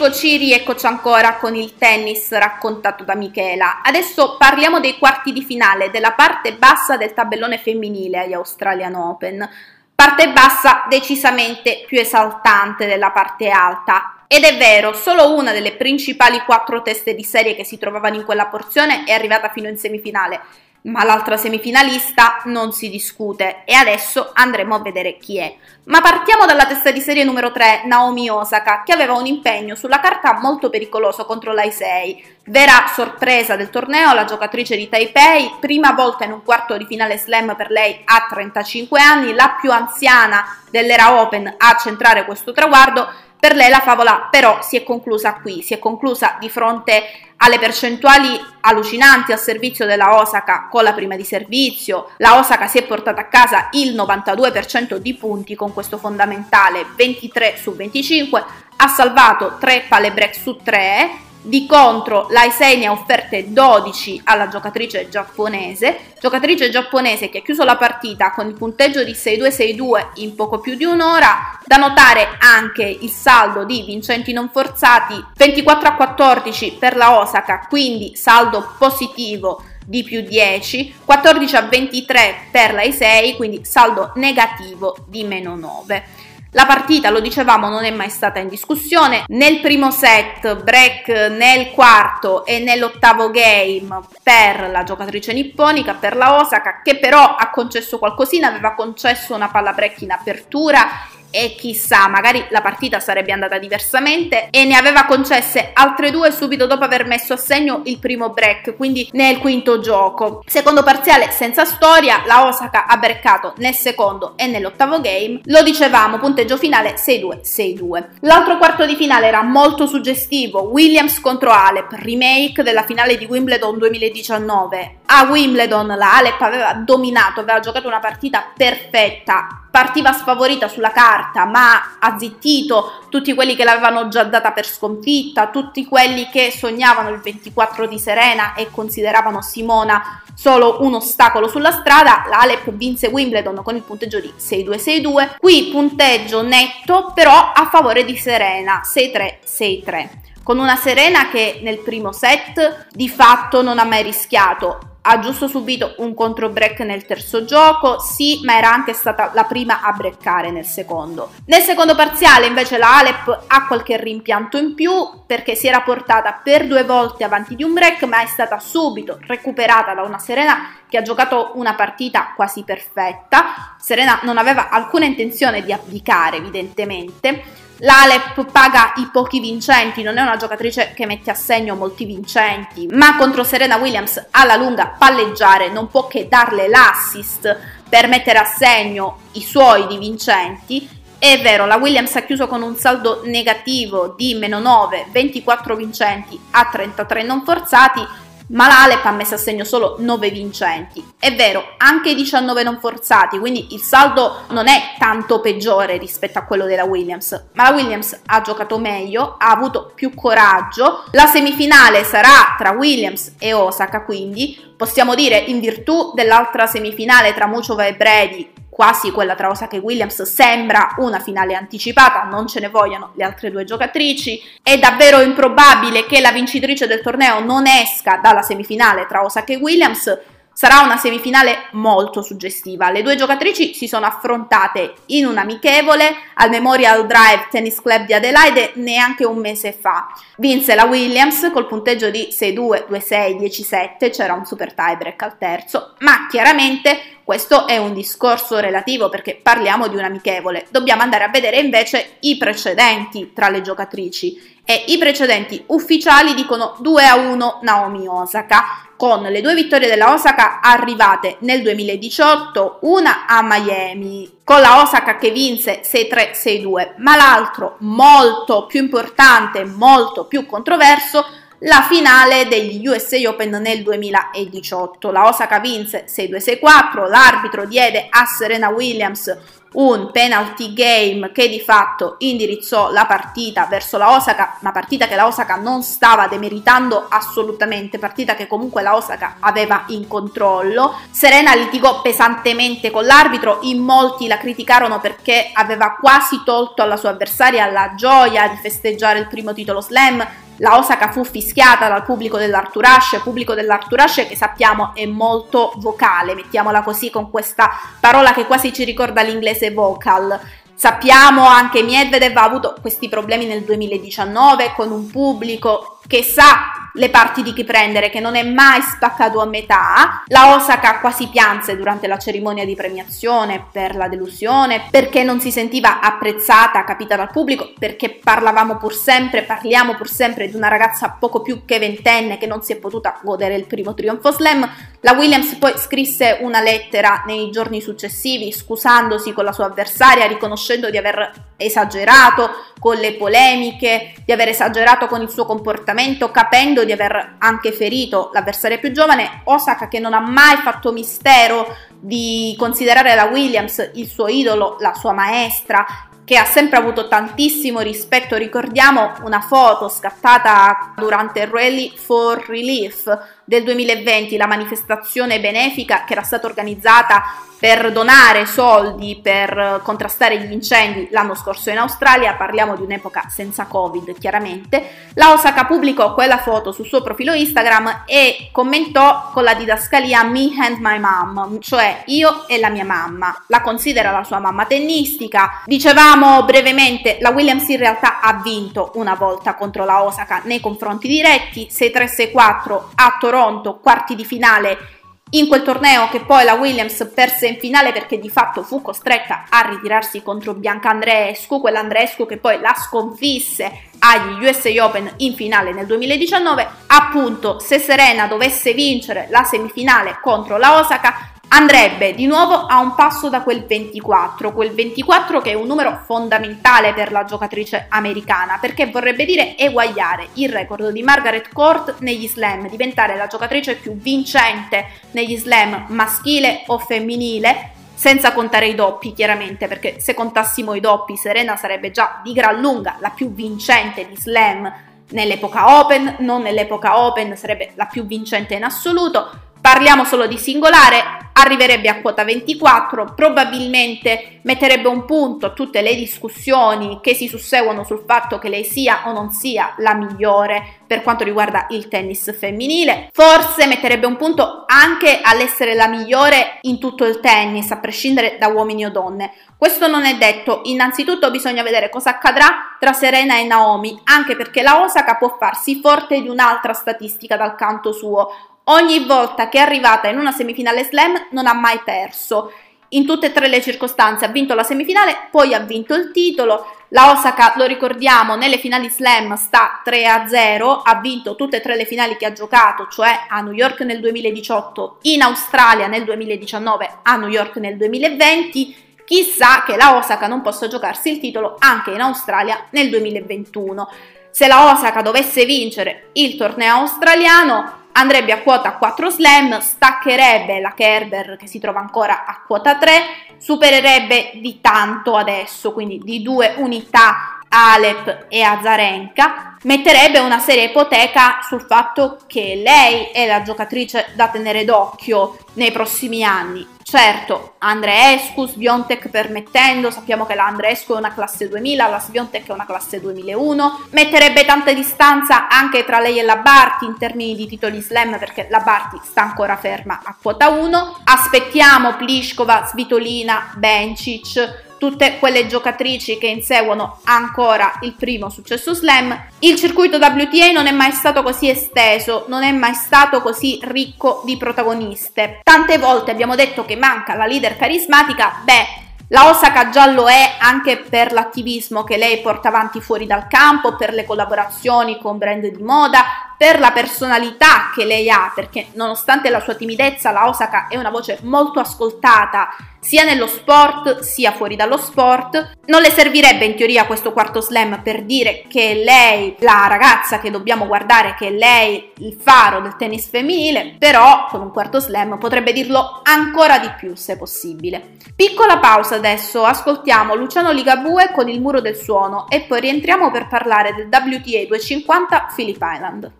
Rieccoci, rieccoci ancora con il tennis raccontato da Michela. Adesso parliamo dei quarti di finale, della parte bassa del tabellone femminile agli Australian Open. Parte bassa decisamente più esaltante della parte alta. Ed è vero, solo una delle principali quattro teste di serie che si trovavano in quella porzione è arrivata fino in semifinale, ma l'altra semifinalista non si discute e adesso andremo a vedere chi è. Ma partiamo dalla testa di serie numero 3, Naomi Osaka, che aveva un impegno sulla carta molto pericoloso contro l'Aisei. Vera sorpresa del torneo, la giocatrice di Taipei, prima volta in un quarto di finale slam per lei a 35 anni, la più anziana dell'era Open a centrare questo traguardo. Per lei la favola però si è conclusa qui, si è conclusa di fronte alle percentuali allucinanti al servizio della Osaka con la prima di servizio. La Osaka si è portata a casa il 92% di punti con questo fondamentale 23 su 25, ha salvato 3 palle break su 3 di contro l'Aisei ne ha offerte 12 alla giocatrice giapponese, giocatrice giapponese che ha chiuso la partita con il punteggio di 6-2-6-2 in poco più di un'ora. Da notare anche il saldo di vincenti non forzati 24-14 per la Osaka, quindi saldo positivo di più 10, 14 a 23 per la I6, quindi saldo negativo di meno 9. La partita, lo dicevamo, non è mai stata in discussione. Nel primo set, break nel quarto e nell'ottavo game per la giocatrice nipponica, per la Osaka, che però ha concesso qualcosina, aveva concesso una palla break in apertura e chissà, magari la partita sarebbe andata diversamente e ne aveva concesse altre due subito dopo aver messo a segno il primo break, quindi nel quinto gioco. Secondo parziale senza storia, la Osaka ha breccato nel secondo e nell'ottavo game, lo dicevamo, punteggio finale 6-2-6-2. L'altro quarto di finale era molto suggestivo, Williams contro Alep, remake della finale di Wimbledon 2019. A Wimbledon la Alep aveva dominato, aveva giocato una partita perfetta, partiva sfavorita sulla carta, ma ha zittito tutti quelli che l'avevano già data per sconfitta, tutti quelli che sognavano il 24 di Serena e consideravano Simona solo un ostacolo sulla strada. La Alep vinse Wimbledon con il punteggio di 6-2-6-2. Qui punteggio netto però a favore di Serena, 6-3-6-3 con una Serena che nel primo set di fatto non ha mai rischiato, ha giusto subito un contro break nel terzo gioco, sì, ma era anche stata la prima a breccare nel secondo. Nel secondo parziale invece la Alep ha qualche rimpianto in più perché si era portata per due volte avanti di un break, ma è stata subito recuperata da una Serena che ha giocato una partita quasi perfetta. Serena non aveva alcuna intenzione di abdicare, evidentemente. L'Alep paga i pochi vincenti, non è una giocatrice che mette a segno molti vincenti, ma contro Serena Williams alla lunga palleggiare non può che darle l'assist per mettere a segno i suoi di vincenti. È vero, la Williams ha chiuso con un saldo negativo di meno 9, 24 vincenti a 33 non forzati, ma l'Alep ha messo a segno solo 9 vincenti. È vero, anche 19 non forzati, quindi il saldo non è tanto peggiore rispetto a quello della Williams, ma la Williams ha giocato meglio, ha avuto più coraggio. La semifinale sarà tra Williams e Osaka, quindi possiamo dire in virtù dell'altra semifinale tra Mucova e Brady quasi quella tra Osaka e Williams sembra una finale anticipata, non ce ne vogliono le altre due giocatrici. È davvero improbabile che la vincitrice del torneo non esca dalla semifinale tra Osaka e Williams. Sarà una semifinale molto suggestiva. Le due giocatrici si sono affrontate in un amichevole al Memorial Drive Tennis Club di Adelaide neanche un mese fa. Vinse la Williams col punteggio di 6-2, 2-6, 10-7, c'era un super tiebreak al terzo, ma chiaramente questo è un discorso relativo perché parliamo di un amichevole. Dobbiamo andare a vedere invece i precedenti tra le giocatrici e i precedenti ufficiali dicono 2 a 1 Naomi Osaka con le due vittorie della Osaka arrivate nel 2018, una a Miami con la Osaka che vinse 6-3-6-2, ma l'altro molto più importante, molto più controverso la finale degli USA Open nel 2018. La Osaka vinse 6-2-6-4, l'arbitro diede a Serena Williams un penalty game che di fatto indirizzò la partita verso la Osaka, una partita che la Osaka non stava demeritando assolutamente, partita che comunque la Osaka aveva in controllo. Serena litigò pesantemente con l'arbitro, in molti la criticarono perché aveva quasi tolto alla sua avversaria la gioia di festeggiare il primo titolo slam, la Osaka fu fischiata dal pubblico dell'Arthur Ashe, pubblico dell'Arthur Ashe che sappiamo è molto vocale, mettiamola così con questa parola che quasi ci ricorda l'inglese vocal. Sappiamo anche Medvedev ha avuto questi problemi nel 2019 con un pubblico che sa le parti di chi prendere, che non è mai spaccato a metà. La Osaka quasi pianse durante la cerimonia di premiazione per la delusione, perché non si sentiva apprezzata, capita dal pubblico, perché parlavamo pur sempre, parliamo pur sempre di una ragazza poco più che ventenne che non si è potuta godere il primo trionfo slam. La Williams poi scrisse una lettera nei giorni successivi scusandosi con la sua avversaria, riconoscendo di aver esagerato con le polemiche, di aver esagerato con il suo comportamento, capendo di aver anche ferito l'avversaria più giovane, Osaka che non ha mai fatto mistero di considerare la Williams il suo idolo, la sua maestra, che ha sempre avuto tantissimo rispetto. Ricordiamo una foto scattata durante il Rally for Relief del 2020, la manifestazione benefica che era stata organizzata per donare soldi per contrastare gli incendi l'anno scorso in Australia, parliamo di un'epoca senza Covid chiaramente, la Osaka pubblicò quella foto sul suo profilo Instagram e commentò con la didascalia Me and my mom, cioè io e la mia mamma. La considera la sua mamma tennistica. Dicevamo brevemente, la Williams in realtà ha vinto una volta contro la Osaka nei confronti diretti, 6-3-6-4 a Toronto, quarti di finale in quel torneo che poi la Williams perse in finale perché di fatto fu costretta a ritirarsi contro Bianca Andreescu, quell'Andreescu che poi la sconfisse agli USA Open in finale nel 2019. Appunto, se Serena dovesse vincere la semifinale contro la Osaka, andrebbe di nuovo a un passo da quel 24, quel 24 che è un numero fondamentale per la giocatrice americana perché vorrebbe dire eguagliare il record di Margaret Court negli slam, diventare la giocatrice più vincente negli slam maschile o femminile senza contare i doppi chiaramente perché se contassimo i doppi Serena sarebbe già di gran lunga la più vincente di slam nell'epoca open, non nell'epoca open sarebbe la più vincente in assoluto Parliamo solo di singolare, arriverebbe a quota 24, probabilmente metterebbe un punto a tutte le discussioni che si susseguono sul fatto che lei sia o non sia la migliore per quanto riguarda il tennis femminile. Forse metterebbe un punto anche all'essere la migliore in tutto il tennis, a prescindere da uomini o donne. Questo non è detto, innanzitutto bisogna vedere cosa accadrà tra Serena e Naomi, anche perché la Osaka può farsi forte di un'altra statistica dal canto suo, Ogni volta che è arrivata in una semifinale slam non ha mai perso. In tutte e tre le circostanze ha vinto la semifinale, poi ha vinto il titolo. La Osaka, lo ricordiamo, nelle finali slam sta 3-0, ha vinto tutte e tre le finali che ha giocato, cioè a New York nel 2018, in Australia nel 2019, a New York nel 2020. Chissà che la Osaka non possa giocarsi il titolo anche in Australia nel 2021. Se la Osaka dovesse vincere il torneo australiano, andrebbe a quota 4 slam, staccherebbe la Kerber che si trova ancora a quota 3, supererebbe di tanto adesso, quindi di due unità Alep e Azarenka, metterebbe una seria ipoteca sul fatto che lei è la giocatrice da tenere d'occhio nei prossimi anni. Certo, Andreescu, Sviontek permettendo, sappiamo che la Andreescu è una classe 2000, la Sviontek è una classe 2001, metterebbe tanta distanza anche tra lei e la Barti in termini di titoli slam perché la Barti sta ancora ferma a quota 1. Aspettiamo Pliskova, Svitolina, Bencic, tutte quelle giocatrici che inseguono ancora il primo successo slam. Il circuito WTA non è mai stato così esteso, non è mai stato così ricco di protagoniste. Tante volte abbiamo detto che manca la leader carismatica, beh, la Osaka già lo è anche per l'attivismo che lei porta avanti fuori dal campo, per le collaborazioni con brand di moda, per la personalità che lei ha, perché nonostante la sua timidezza, la Osaka è una voce molto ascoltata sia nello sport sia fuori dallo sport. Non le servirebbe in teoria questo quarto slam per dire che è lei la ragazza che dobbiamo guardare, che è lei il faro del tennis femminile, però con un quarto slam potrebbe dirlo ancora di più se possibile. Piccola pausa adesso, ascoltiamo Luciano Ligabue con il muro del suono e poi rientriamo per parlare del WTA 250 Phillip Island.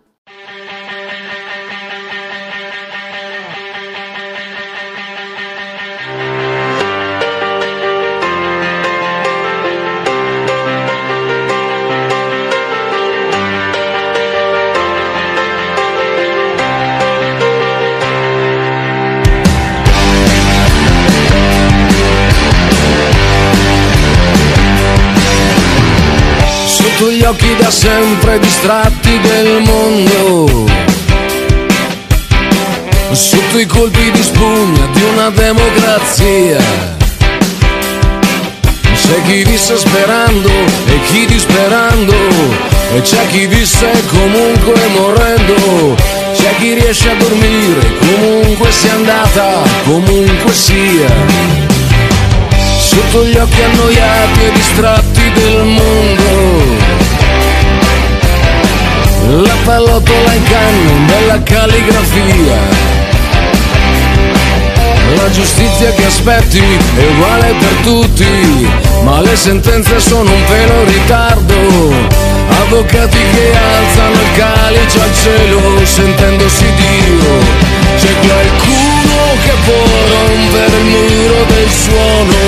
Sotto gli occhi da sempre distratti del mondo. Sotto i colpi di spugna di una democrazia. C'è chi visse sperando e chi disperando. E c'è chi visse comunque morendo. C'è chi riesce a dormire comunque sia andata, comunque sia sotto gli occhi annoiati e distratti del mondo. La pallottola in canna, bella calligrafia. La giustizia che aspetti è uguale per tutti, ma le sentenze sono un pelo ritardo. Avvocati che alzano il calice al cielo sentendosi Dio. C'è qualcuno che può rompere il muro del suono,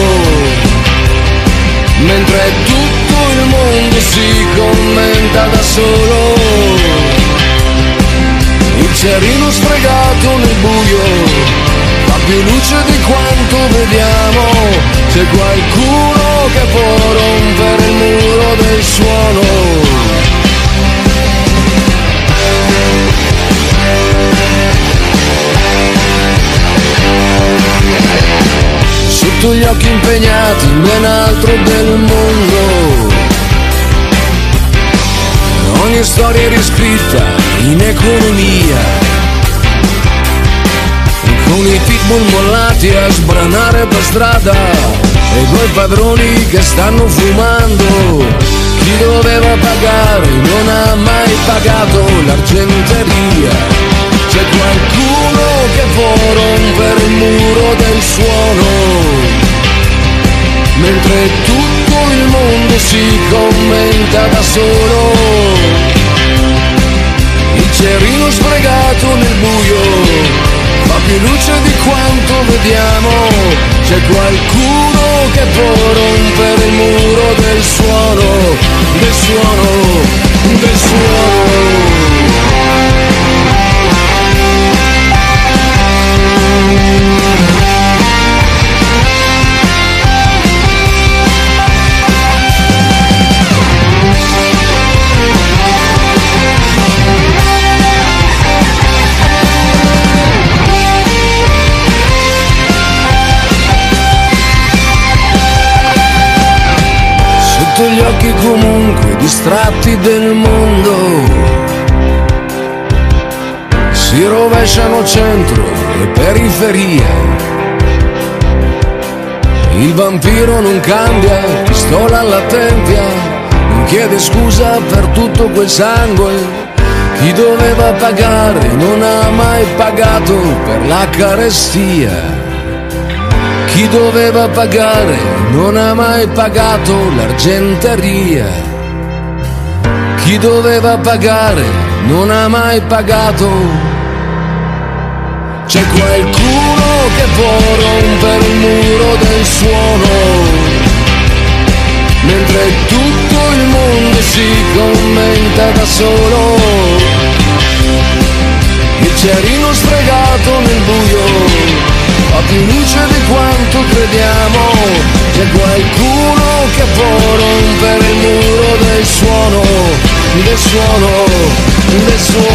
mentre tutto il mondo si commenta da solo. Il cerino sfregato nel buio più luce di quanto vediamo. C'è qualcuno che può rompere il muro del suono. Sotto gli occhi impegnati in ben altro del mondo. Ogni storia è riscritta in economia con i pitbull mollati a sbranare per strada e due padroni che stanno fumando. Chi doveva pagare non ha mai pagato l'argenteria. C'è qualcuno che può rompere il muro del suono, mentre tutto il mondo si commenta da solo. Il cerino sbregato nel buio fa più luce di quanto vediamo. C'è qualcuno che può rompere il muro del suono, del suono, del suono. Del mondo. Si rovesciano centro e periferia. Il vampiro non cambia, pistola alla tempia, non chiede scusa per tutto quel sangue. Chi doveva pagare non ha mai pagato per la carestia. Chi doveva pagare non ha mai pagato l'argenteria. Chi doveva pagare non ha mai pagato. C'è qualcuno che può rompere il muro del suono, mentre tutto il mondo si commenta da solo. Il cerino sfregato nel buio più luce di quanto crediamo C'è qualcuno che può rompere il muro del suono Del suono, del suono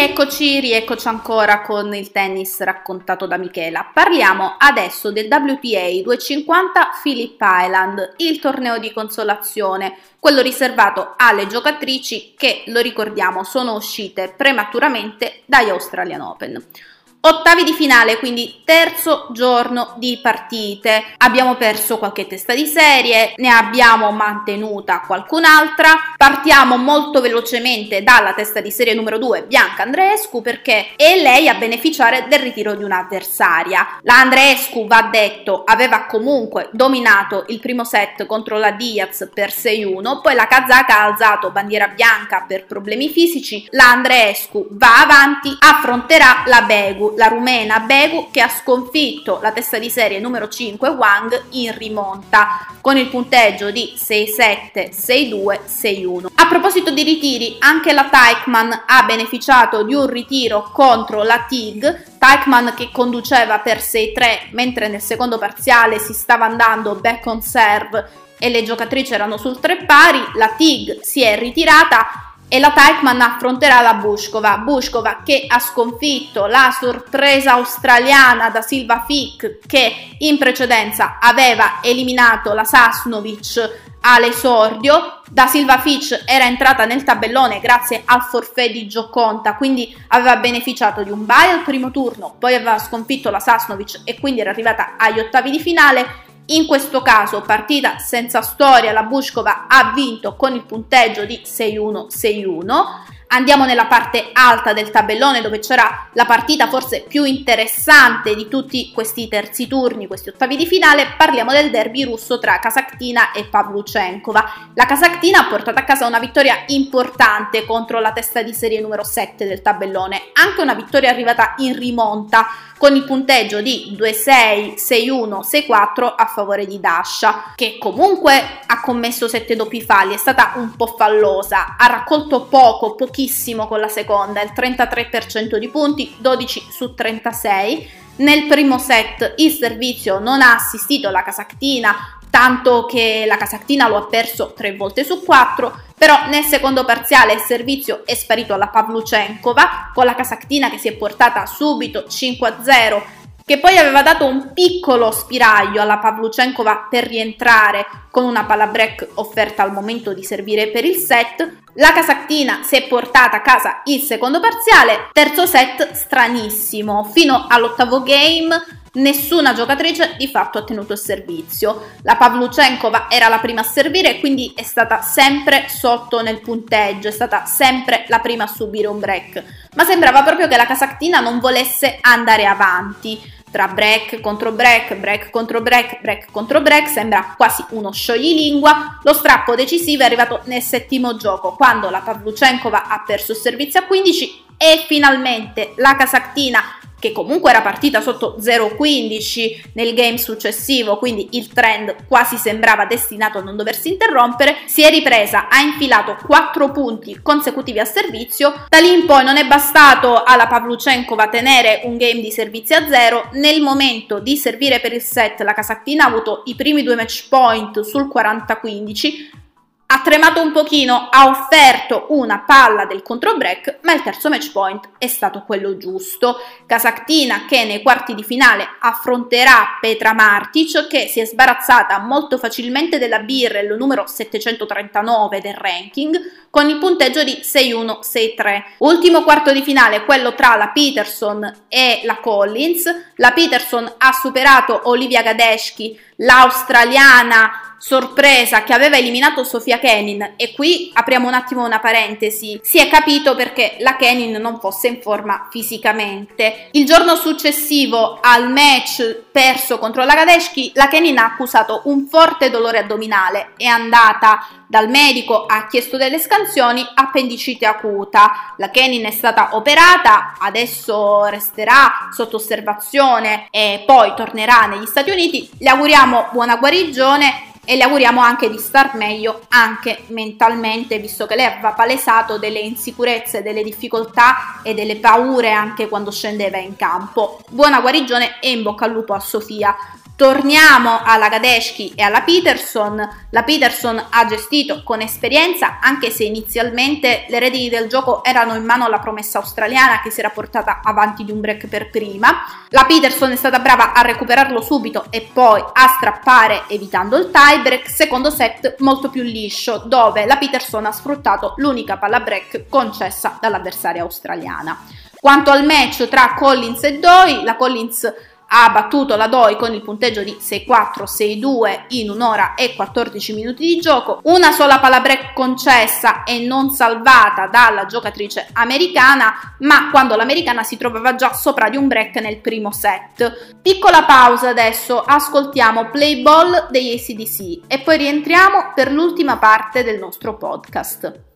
Rieccoci, rieccoci ancora con il tennis raccontato da Michela. Parliamo adesso del WTA 250 Phillip Island, il torneo di consolazione, quello riservato alle giocatrici che, lo ricordiamo, sono uscite prematuramente dagli Australian Open. Ottavi di finale, quindi terzo giorno di partite. Abbiamo perso qualche testa di serie, ne abbiamo mantenuta qualcun'altra. Partiamo molto velocemente dalla testa di serie numero 2, Bianca Andreescu, perché è lei a beneficiare del ritiro di un'avversaria. La Andreescu, va detto, aveva comunque dominato il primo set contro la Diaz per 6-1, poi la kazaka ha alzato bandiera bianca per problemi fisici. La Andreescu va avanti, affronterà la Begu la rumena Begu che ha sconfitto la testa di serie numero 5 Wang in rimonta con il punteggio di 6-7, 6-2, 6-1. A proposito di ritiri, anche la Teichmann ha beneficiato di un ritiro contro la TIG, Teichmann che conduceva per 6-3 mentre nel secondo parziale si stava andando back on serve e le giocatrici erano sul tre pari, la TIG si è ritirata e la Teichmann affronterà la Bushkova. Bushkova che ha sconfitto la sorpresa australiana da Silva Fick che in precedenza aveva eliminato la Sasnovic all'esordio. Da Silva Fitch era entrata nel tabellone grazie al forfè di Gioconta, quindi aveva beneficiato di un bye al primo turno, poi aveva sconfitto la Sasnovic e quindi era arrivata agli ottavi di finale in questo caso partita senza storia, la Bushkova ha vinto con il punteggio di 6-1-6-1 Andiamo nella parte alta del tabellone dove c'era la partita forse più interessante di tutti questi terzi turni, questi ottavi di finale. Parliamo del derby russo tra Kasakhtina e Pavluchenkova. La Kasakhtina ha portato a casa una vittoria importante contro la testa di serie numero 7 del tabellone, anche una vittoria arrivata in rimonta con il punteggio di 2-6, 6-1, 6-4 a favore di Dasha, che comunque ha commesso 7 doppi falli, è stata un po' fallosa, ha raccolto poco, pochissimo pochissimo con la seconda, il 33% di punti, 12 su 36. Nel primo set il servizio non ha assistito alla Casactina, tanto che la Casactina lo ha perso 3 volte su 4, però nel secondo parziale il servizio è sparito alla Pavluchenkova, con la Casactina che si è portata subito 5-0 che poi aveva dato un piccolo spiraglio alla Pavluchenkova per rientrare con una palla break offerta al momento di servire per il set. La Casactina si è portata a casa il secondo parziale, terzo set stranissimo, fino all'ottavo game nessuna giocatrice di fatto ha tenuto il servizio. La Pavluchenkova era la prima a servire e quindi è stata sempre sotto nel punteggio, è stata sempre la prima a subire un break. Ma sembrava proprio che la Casactina non volesse andare avanti tra break contro break, break contro break, break contro break, sembra quasi uno scioglilingua. Lo strappo decisivo è arrivato nel settimo gioco, quando la Pavluchenkova ha perso il servizio a 15 e finalmente la Casactina che comunque era partita sotto 0-15 nel game successivo, quindi il trend quasi sembrava destinato a non doversi interrompere, si è ripresa, ha infilato 4 punti consecutivi a servizio, da lì in poi non è bastato alla Pavluchenkova tenere un game di servizi a zero, nel momento di servire per il set la Casactina ha avuto i primi due match point sul 40-15, ha tremato un pochino, ha offerto una palla del contro break, ma il terzo match point è stato quello giusto. Casactina che nei quarti di finale affronterà Petra Martic che si è sbarazzata molto facilmente della Birrell numero 739 del ranking con il punteggio di 6-1-6-3. Ultimo quarto di finale, quello tra la Peterson e la Collins. La Peterson ha superato Olivia Gadeschi, l'australiana sorpresa che aveva eliminato Sofia Kenin e qui apriamo un attimo una parentesi, si è capito perché la Kenin non fosse in forma fisicamente. Il giorno successivo al match perso contro la Gadeschi, la Kenin ha accusato un forte dolore addominale, è andata dal medico, ha chiesto delle scansioni, appendicite acuta. La Kenin è stata operata, adesso resterà sotto osservazione e poi tornerà negli Stati Uniti. Le auguriamo buona guarigione e le auguriamo anche di star meglio anche mentalmente, visto che lei aveva palesato delle insicurezze, delle difficoltà e delle paure anche quando scendeva in campo. Buona guarigione e in bocca al lupo a Sofia. Torniamo alla Gadeschi e alla Peterson. La Peterson ha gestito con esperienza, anche se inizialmente le redini del gioco erano in mano alla promessa australiana che si era portata avanti di un break per prima. La Peterson è stata brava a recuperarlo subito e poi a strappare evitando il tiebreak. Secondo set molto più liscio, dove la Peterson ha sfruttato l'unica palla break concessa dall'avversaria australiana. Quanto al match tra Collins e Doi, la Collins ha battuto la Doi con il punteggio di 6-4, 6-2 in un'ora e 14 minuti di gioco, una sola palla break concessa e non salvata dalla giocatrice americana, ma quando l'americana si trovava già sopra di un break nel primo set. Piccola pausa adesso, ascoltiamo Play Ball degli ACDC e poi rientriamo per l'ultima parte del nostro podcast.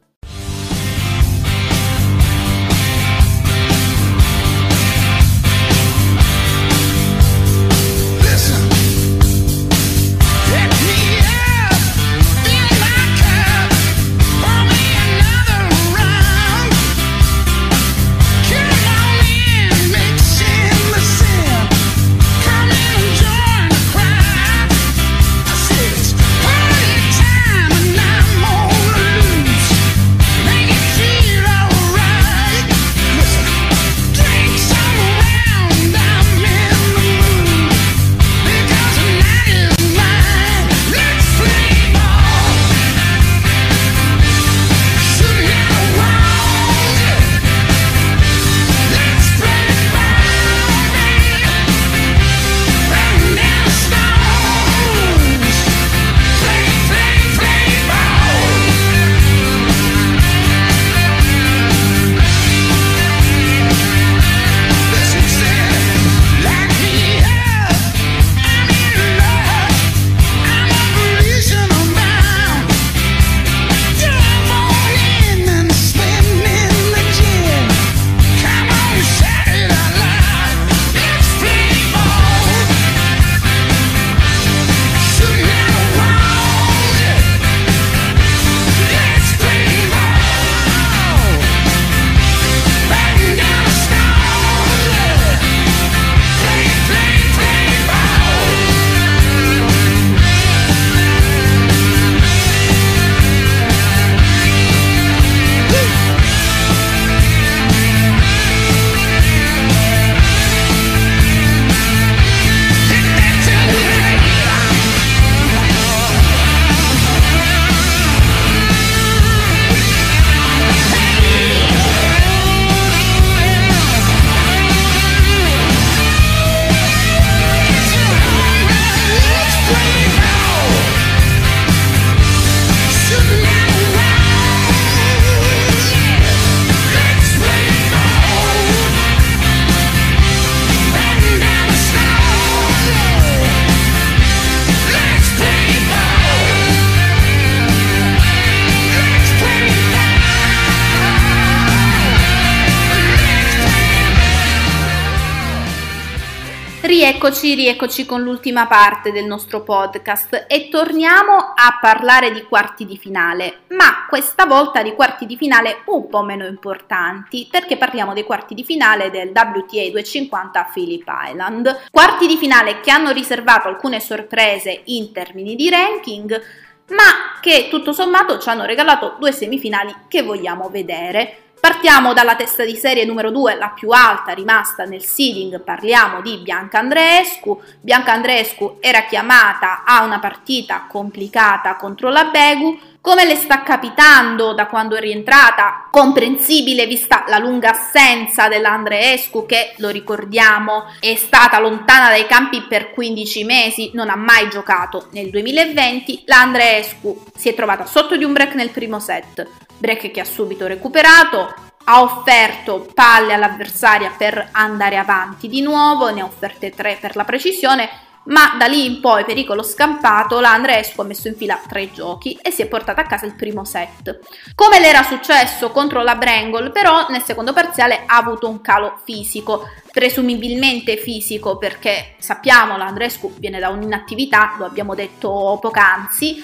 Rieccoci, rieccoci con l'ultima parte del nostro podcast e torniamo a parlare di quarti di finale, ma questa volta di quarti di finale un po' meno importanti, perché parliamo dei quarti di finale del WTA 250 a Phillip Island. Quarti di finale che hanno riservato alcune sorprese in termini di ranking, ma che tutto sommato ci hanno regalato due semifinali che vogliamo vedere. Partiamo dalla testa di serie numero 2, la più alta rimasta nel seeding, parliamo di Bianca Andreescu. Bianca Andreescu era chiamata a una partita complicata contro la Begu, come le sta capitando da quando è rientrata? Comprensibile vista la lunga assenza dell'Andreescu che, lo ricordiamo, è stata lontana dai campi per 15 mesi, non ha mai giocato. Nel 2020 l'Andreescu si è trovata sotto di un break nel primo set, break che ha subito recuperato, ha offerto palle all'avversaria per andare avanti di nuovo, ne ha offerte tre per la precisione ma da lì in poi pericolo scampato la Andreescu ha messo in fila tre giochi e si è portata a casa il primo set. Come le era successo contro la Brangol però nel secondo parziale ha avuto un calo fisico, presumibilmente fisico perché sappiamo la Andreescu viene da un'inattività, lo abbiamo detto poc'anzi,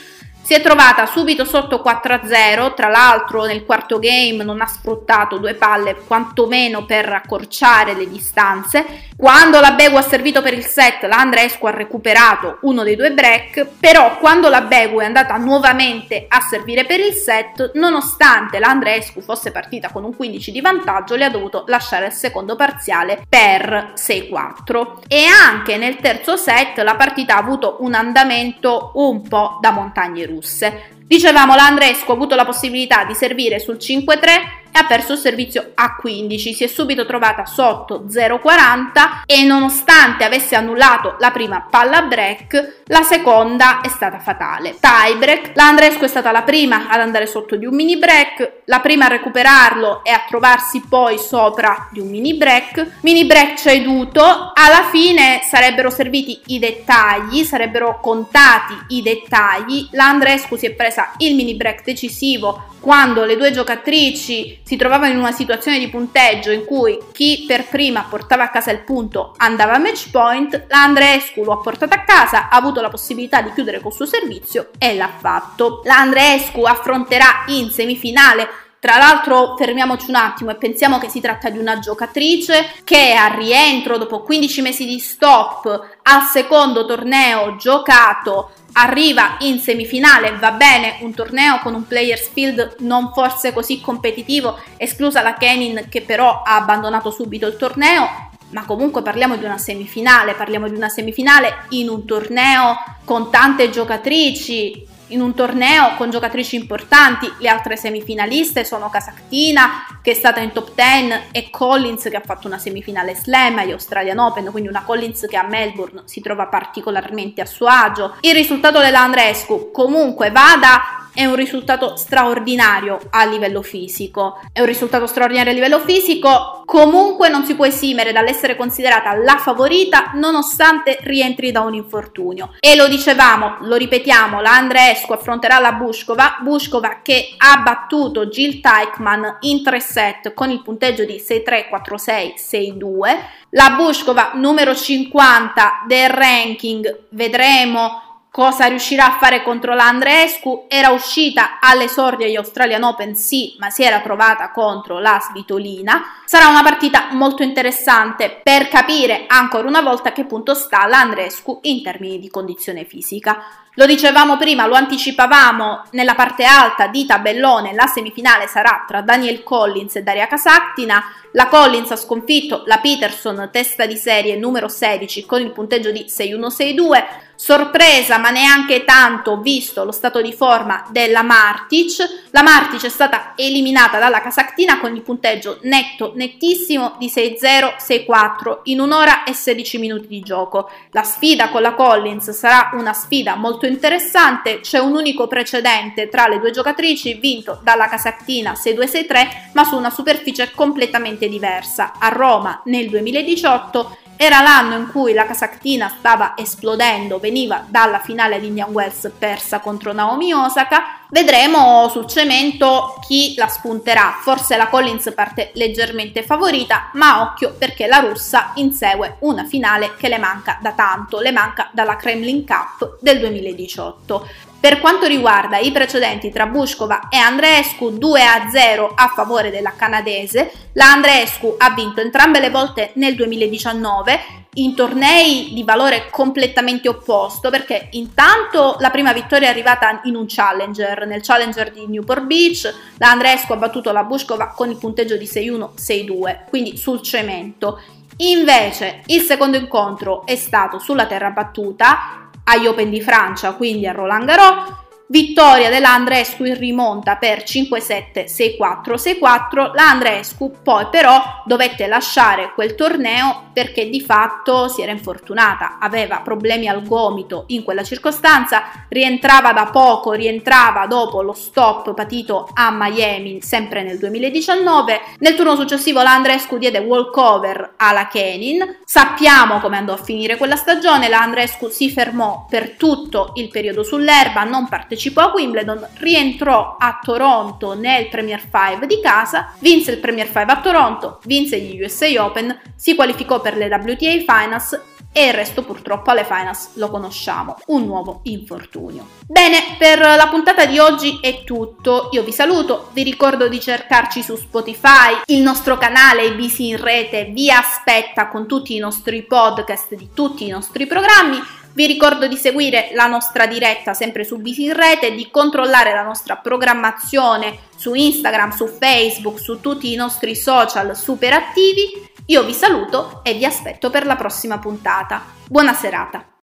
si è trovata subito sotto 4-0, tra l'altro nel quarto game non ha sfruttato due palle quantomeno per accorciare le distanze. Quando la Begu ha servito per il set, la Andrescu ha recuperato uno dei due break, però quando la Begu è andata nuovamente a servire per il set, nonostante la Andrescu fosse partita con un 15 di vantaggio, le ha dovuto lasciare il secondo parziale per 6-4. E anche nel terzo set la partita ha avuto un andamento un po' da montagne russe. Dicevamo, l'Andresco ha avuto la possibilità di servire sul 5-3 e ha perso il servizio a 15, si è subito trovata sotto 0,40 e nonostante avesse annullato la prima palla break, la seconda è stata fatale. Tie break, l'Andresco è stata la prima ad andare sotto di un mini break, la prima a recuperarlo e a trovarsi poi sopra di un mini break, mini break ceduto, alla fine sarebbero serviti i dettagli, sarebbero contati i dettagli, l'Andrescu si è presa il mini break decisivo quando le due giocatrici si trovavano in una situazione di punteggio in cui chi per prima portava a casa il punto andava a match point, la Andreescu lo ha portato a casa, ha avuto la possibilità di chiudere col suo servizio e l'ha fatto. La Andreescu affronterà in semifinale tra l'altro fermiamoci un attimo e pensiamo che si tratta di una giocatrice che a rientro dopo 15 mesi di stop al secondo torneo giocato arriva in semifinale, va bene, un torneo con un players field non forse così competitivo, esclusa la Kenin che però ha abbandonato subito il torneo, ma comunque parliamo di una semifinale, parliamo di una semifinale in un torneo con tante giocatrici, in un torneo con giocatrici importanti, le altre semifinaliste sono Kasaktina che è stata in top 10 e Collins che ha fatto una semifinale slam agli Australian Open, quindi una Collins che a Melbourne si trova particolarmente a suo agio. Il risultato dell'Andrescu comunque vada è un risultato straordinario a livello fisico. È un risultato straordinario a livello fisico, comunque non si può esimere dall'essere considerata la favorita nonostante rientri da un infortunio. E lo dicevamo, lo ripetiamo, la Andreescu affronterà la Bushkova, Bushkova che ha battuto Jill Teichmann in tre set con il punteggio di 6-3, 4-6, 6-2. La Bushkova numero 50 del ranking, vedremo Cosa riuscirà a fare contro l'Andreescu? Era uscita all'esordio agli Australian Open, sì, ma si era trovata contro la Svitolina. Sarà una partita molto interessante per capire ancora una volta a che punto sta l'Andreescu in termini di condizione fisica. Lo dicevamo prima, lo anticipavamo nella parte alta di tabellone, la semifinale sarà tra Daniel Collins e Daria Casattina. La Collins ha sconfitto la Peterson, testa di serie numero 16 con il punteggio di 6-1-6-2. Sorpresa, ma neanche tanto visto lo stato di forma della Martic. La Martic è stata eliminata dalla Casactina con il punteggio netto, nettissimo di 6-0-6-4 in un'ora e 16 minuti di gioco. La sfida con la Collins sarà una sfida molto interessante. C'è un unico precedente tra le due giocatrici vinto dalla Casactina 6-2-6-3, ma su una superficie completamente diversa. A Roma nel 2018 era l'anno in cui la Kasaktina stava esplodendo, veniva dalla finale di Indian Wells persa contro Naomi Osaka. Vedremo sul cemento chi la spunterà. Forse la Collins parte leggermente favorita, ma occhio perché la russa insegue una finale che le manca da tanto, le manca dalla Kremlin Cup del 2018. Per quanto riguarda i precedenti tra Bushkova e Andreescu 2 a 0 a favore della canadese, la Andreescu ha vinto entrambe le volte nel 2019 in tornei di valore completamente opposto perché intanto la prima vittoria è arrivata in un challenger, nel challenger di Newport Beach, la Andrescu ha battuto la Bushkova con il punteggio di 6-1-6-2, quindi sul cemento. Invece il secondo incontro è stato sulla terra battuta agli Open di Francia, quindi a Roland Garros, Vittoria dell'Andrescu in rimonta per 5-7, 6-4, 6-4. La Andrescu poi però dovette lasciare quel torneo perché di fatto si era infortunata, aveva problemi al gomito in quella circostanza, rientrava da poco, rientrava dopo lo stop patito a Miami sempre nel 2019. Nel turno successivo la Andrescu diede walkover alla Kenin. Sappiamo come andò a finire quella stagione, la Andrescu si fermò per tutto il periodo sull'erba, non partecipò partecipò a Wimbledon, rientrò a Toronto nel Premier 5 di casa, vinse il Premier 5 a Toronto, vinse gli USA Open, si qualificò per le WTA Finals e il resto purtroppo alle finals lo conosciamo, un nuovo infortunio. Bene, per la puntata di oggi è tutto, io vi saluto, vi ricordo di cercarci su Spotify, il nostro canale IBC in rete vi aspetta con tutti i nostri podcast di tutti i nostri programmi, vi ricordo di seguire la nostra diretta sempre su Bisi in Rete, di controllare la nostra programmazione su Instagram, su Facebook, su tutti i nostri social super attivi. Io vi saluto e vi aspetto per la prossima puntata. Buona serata!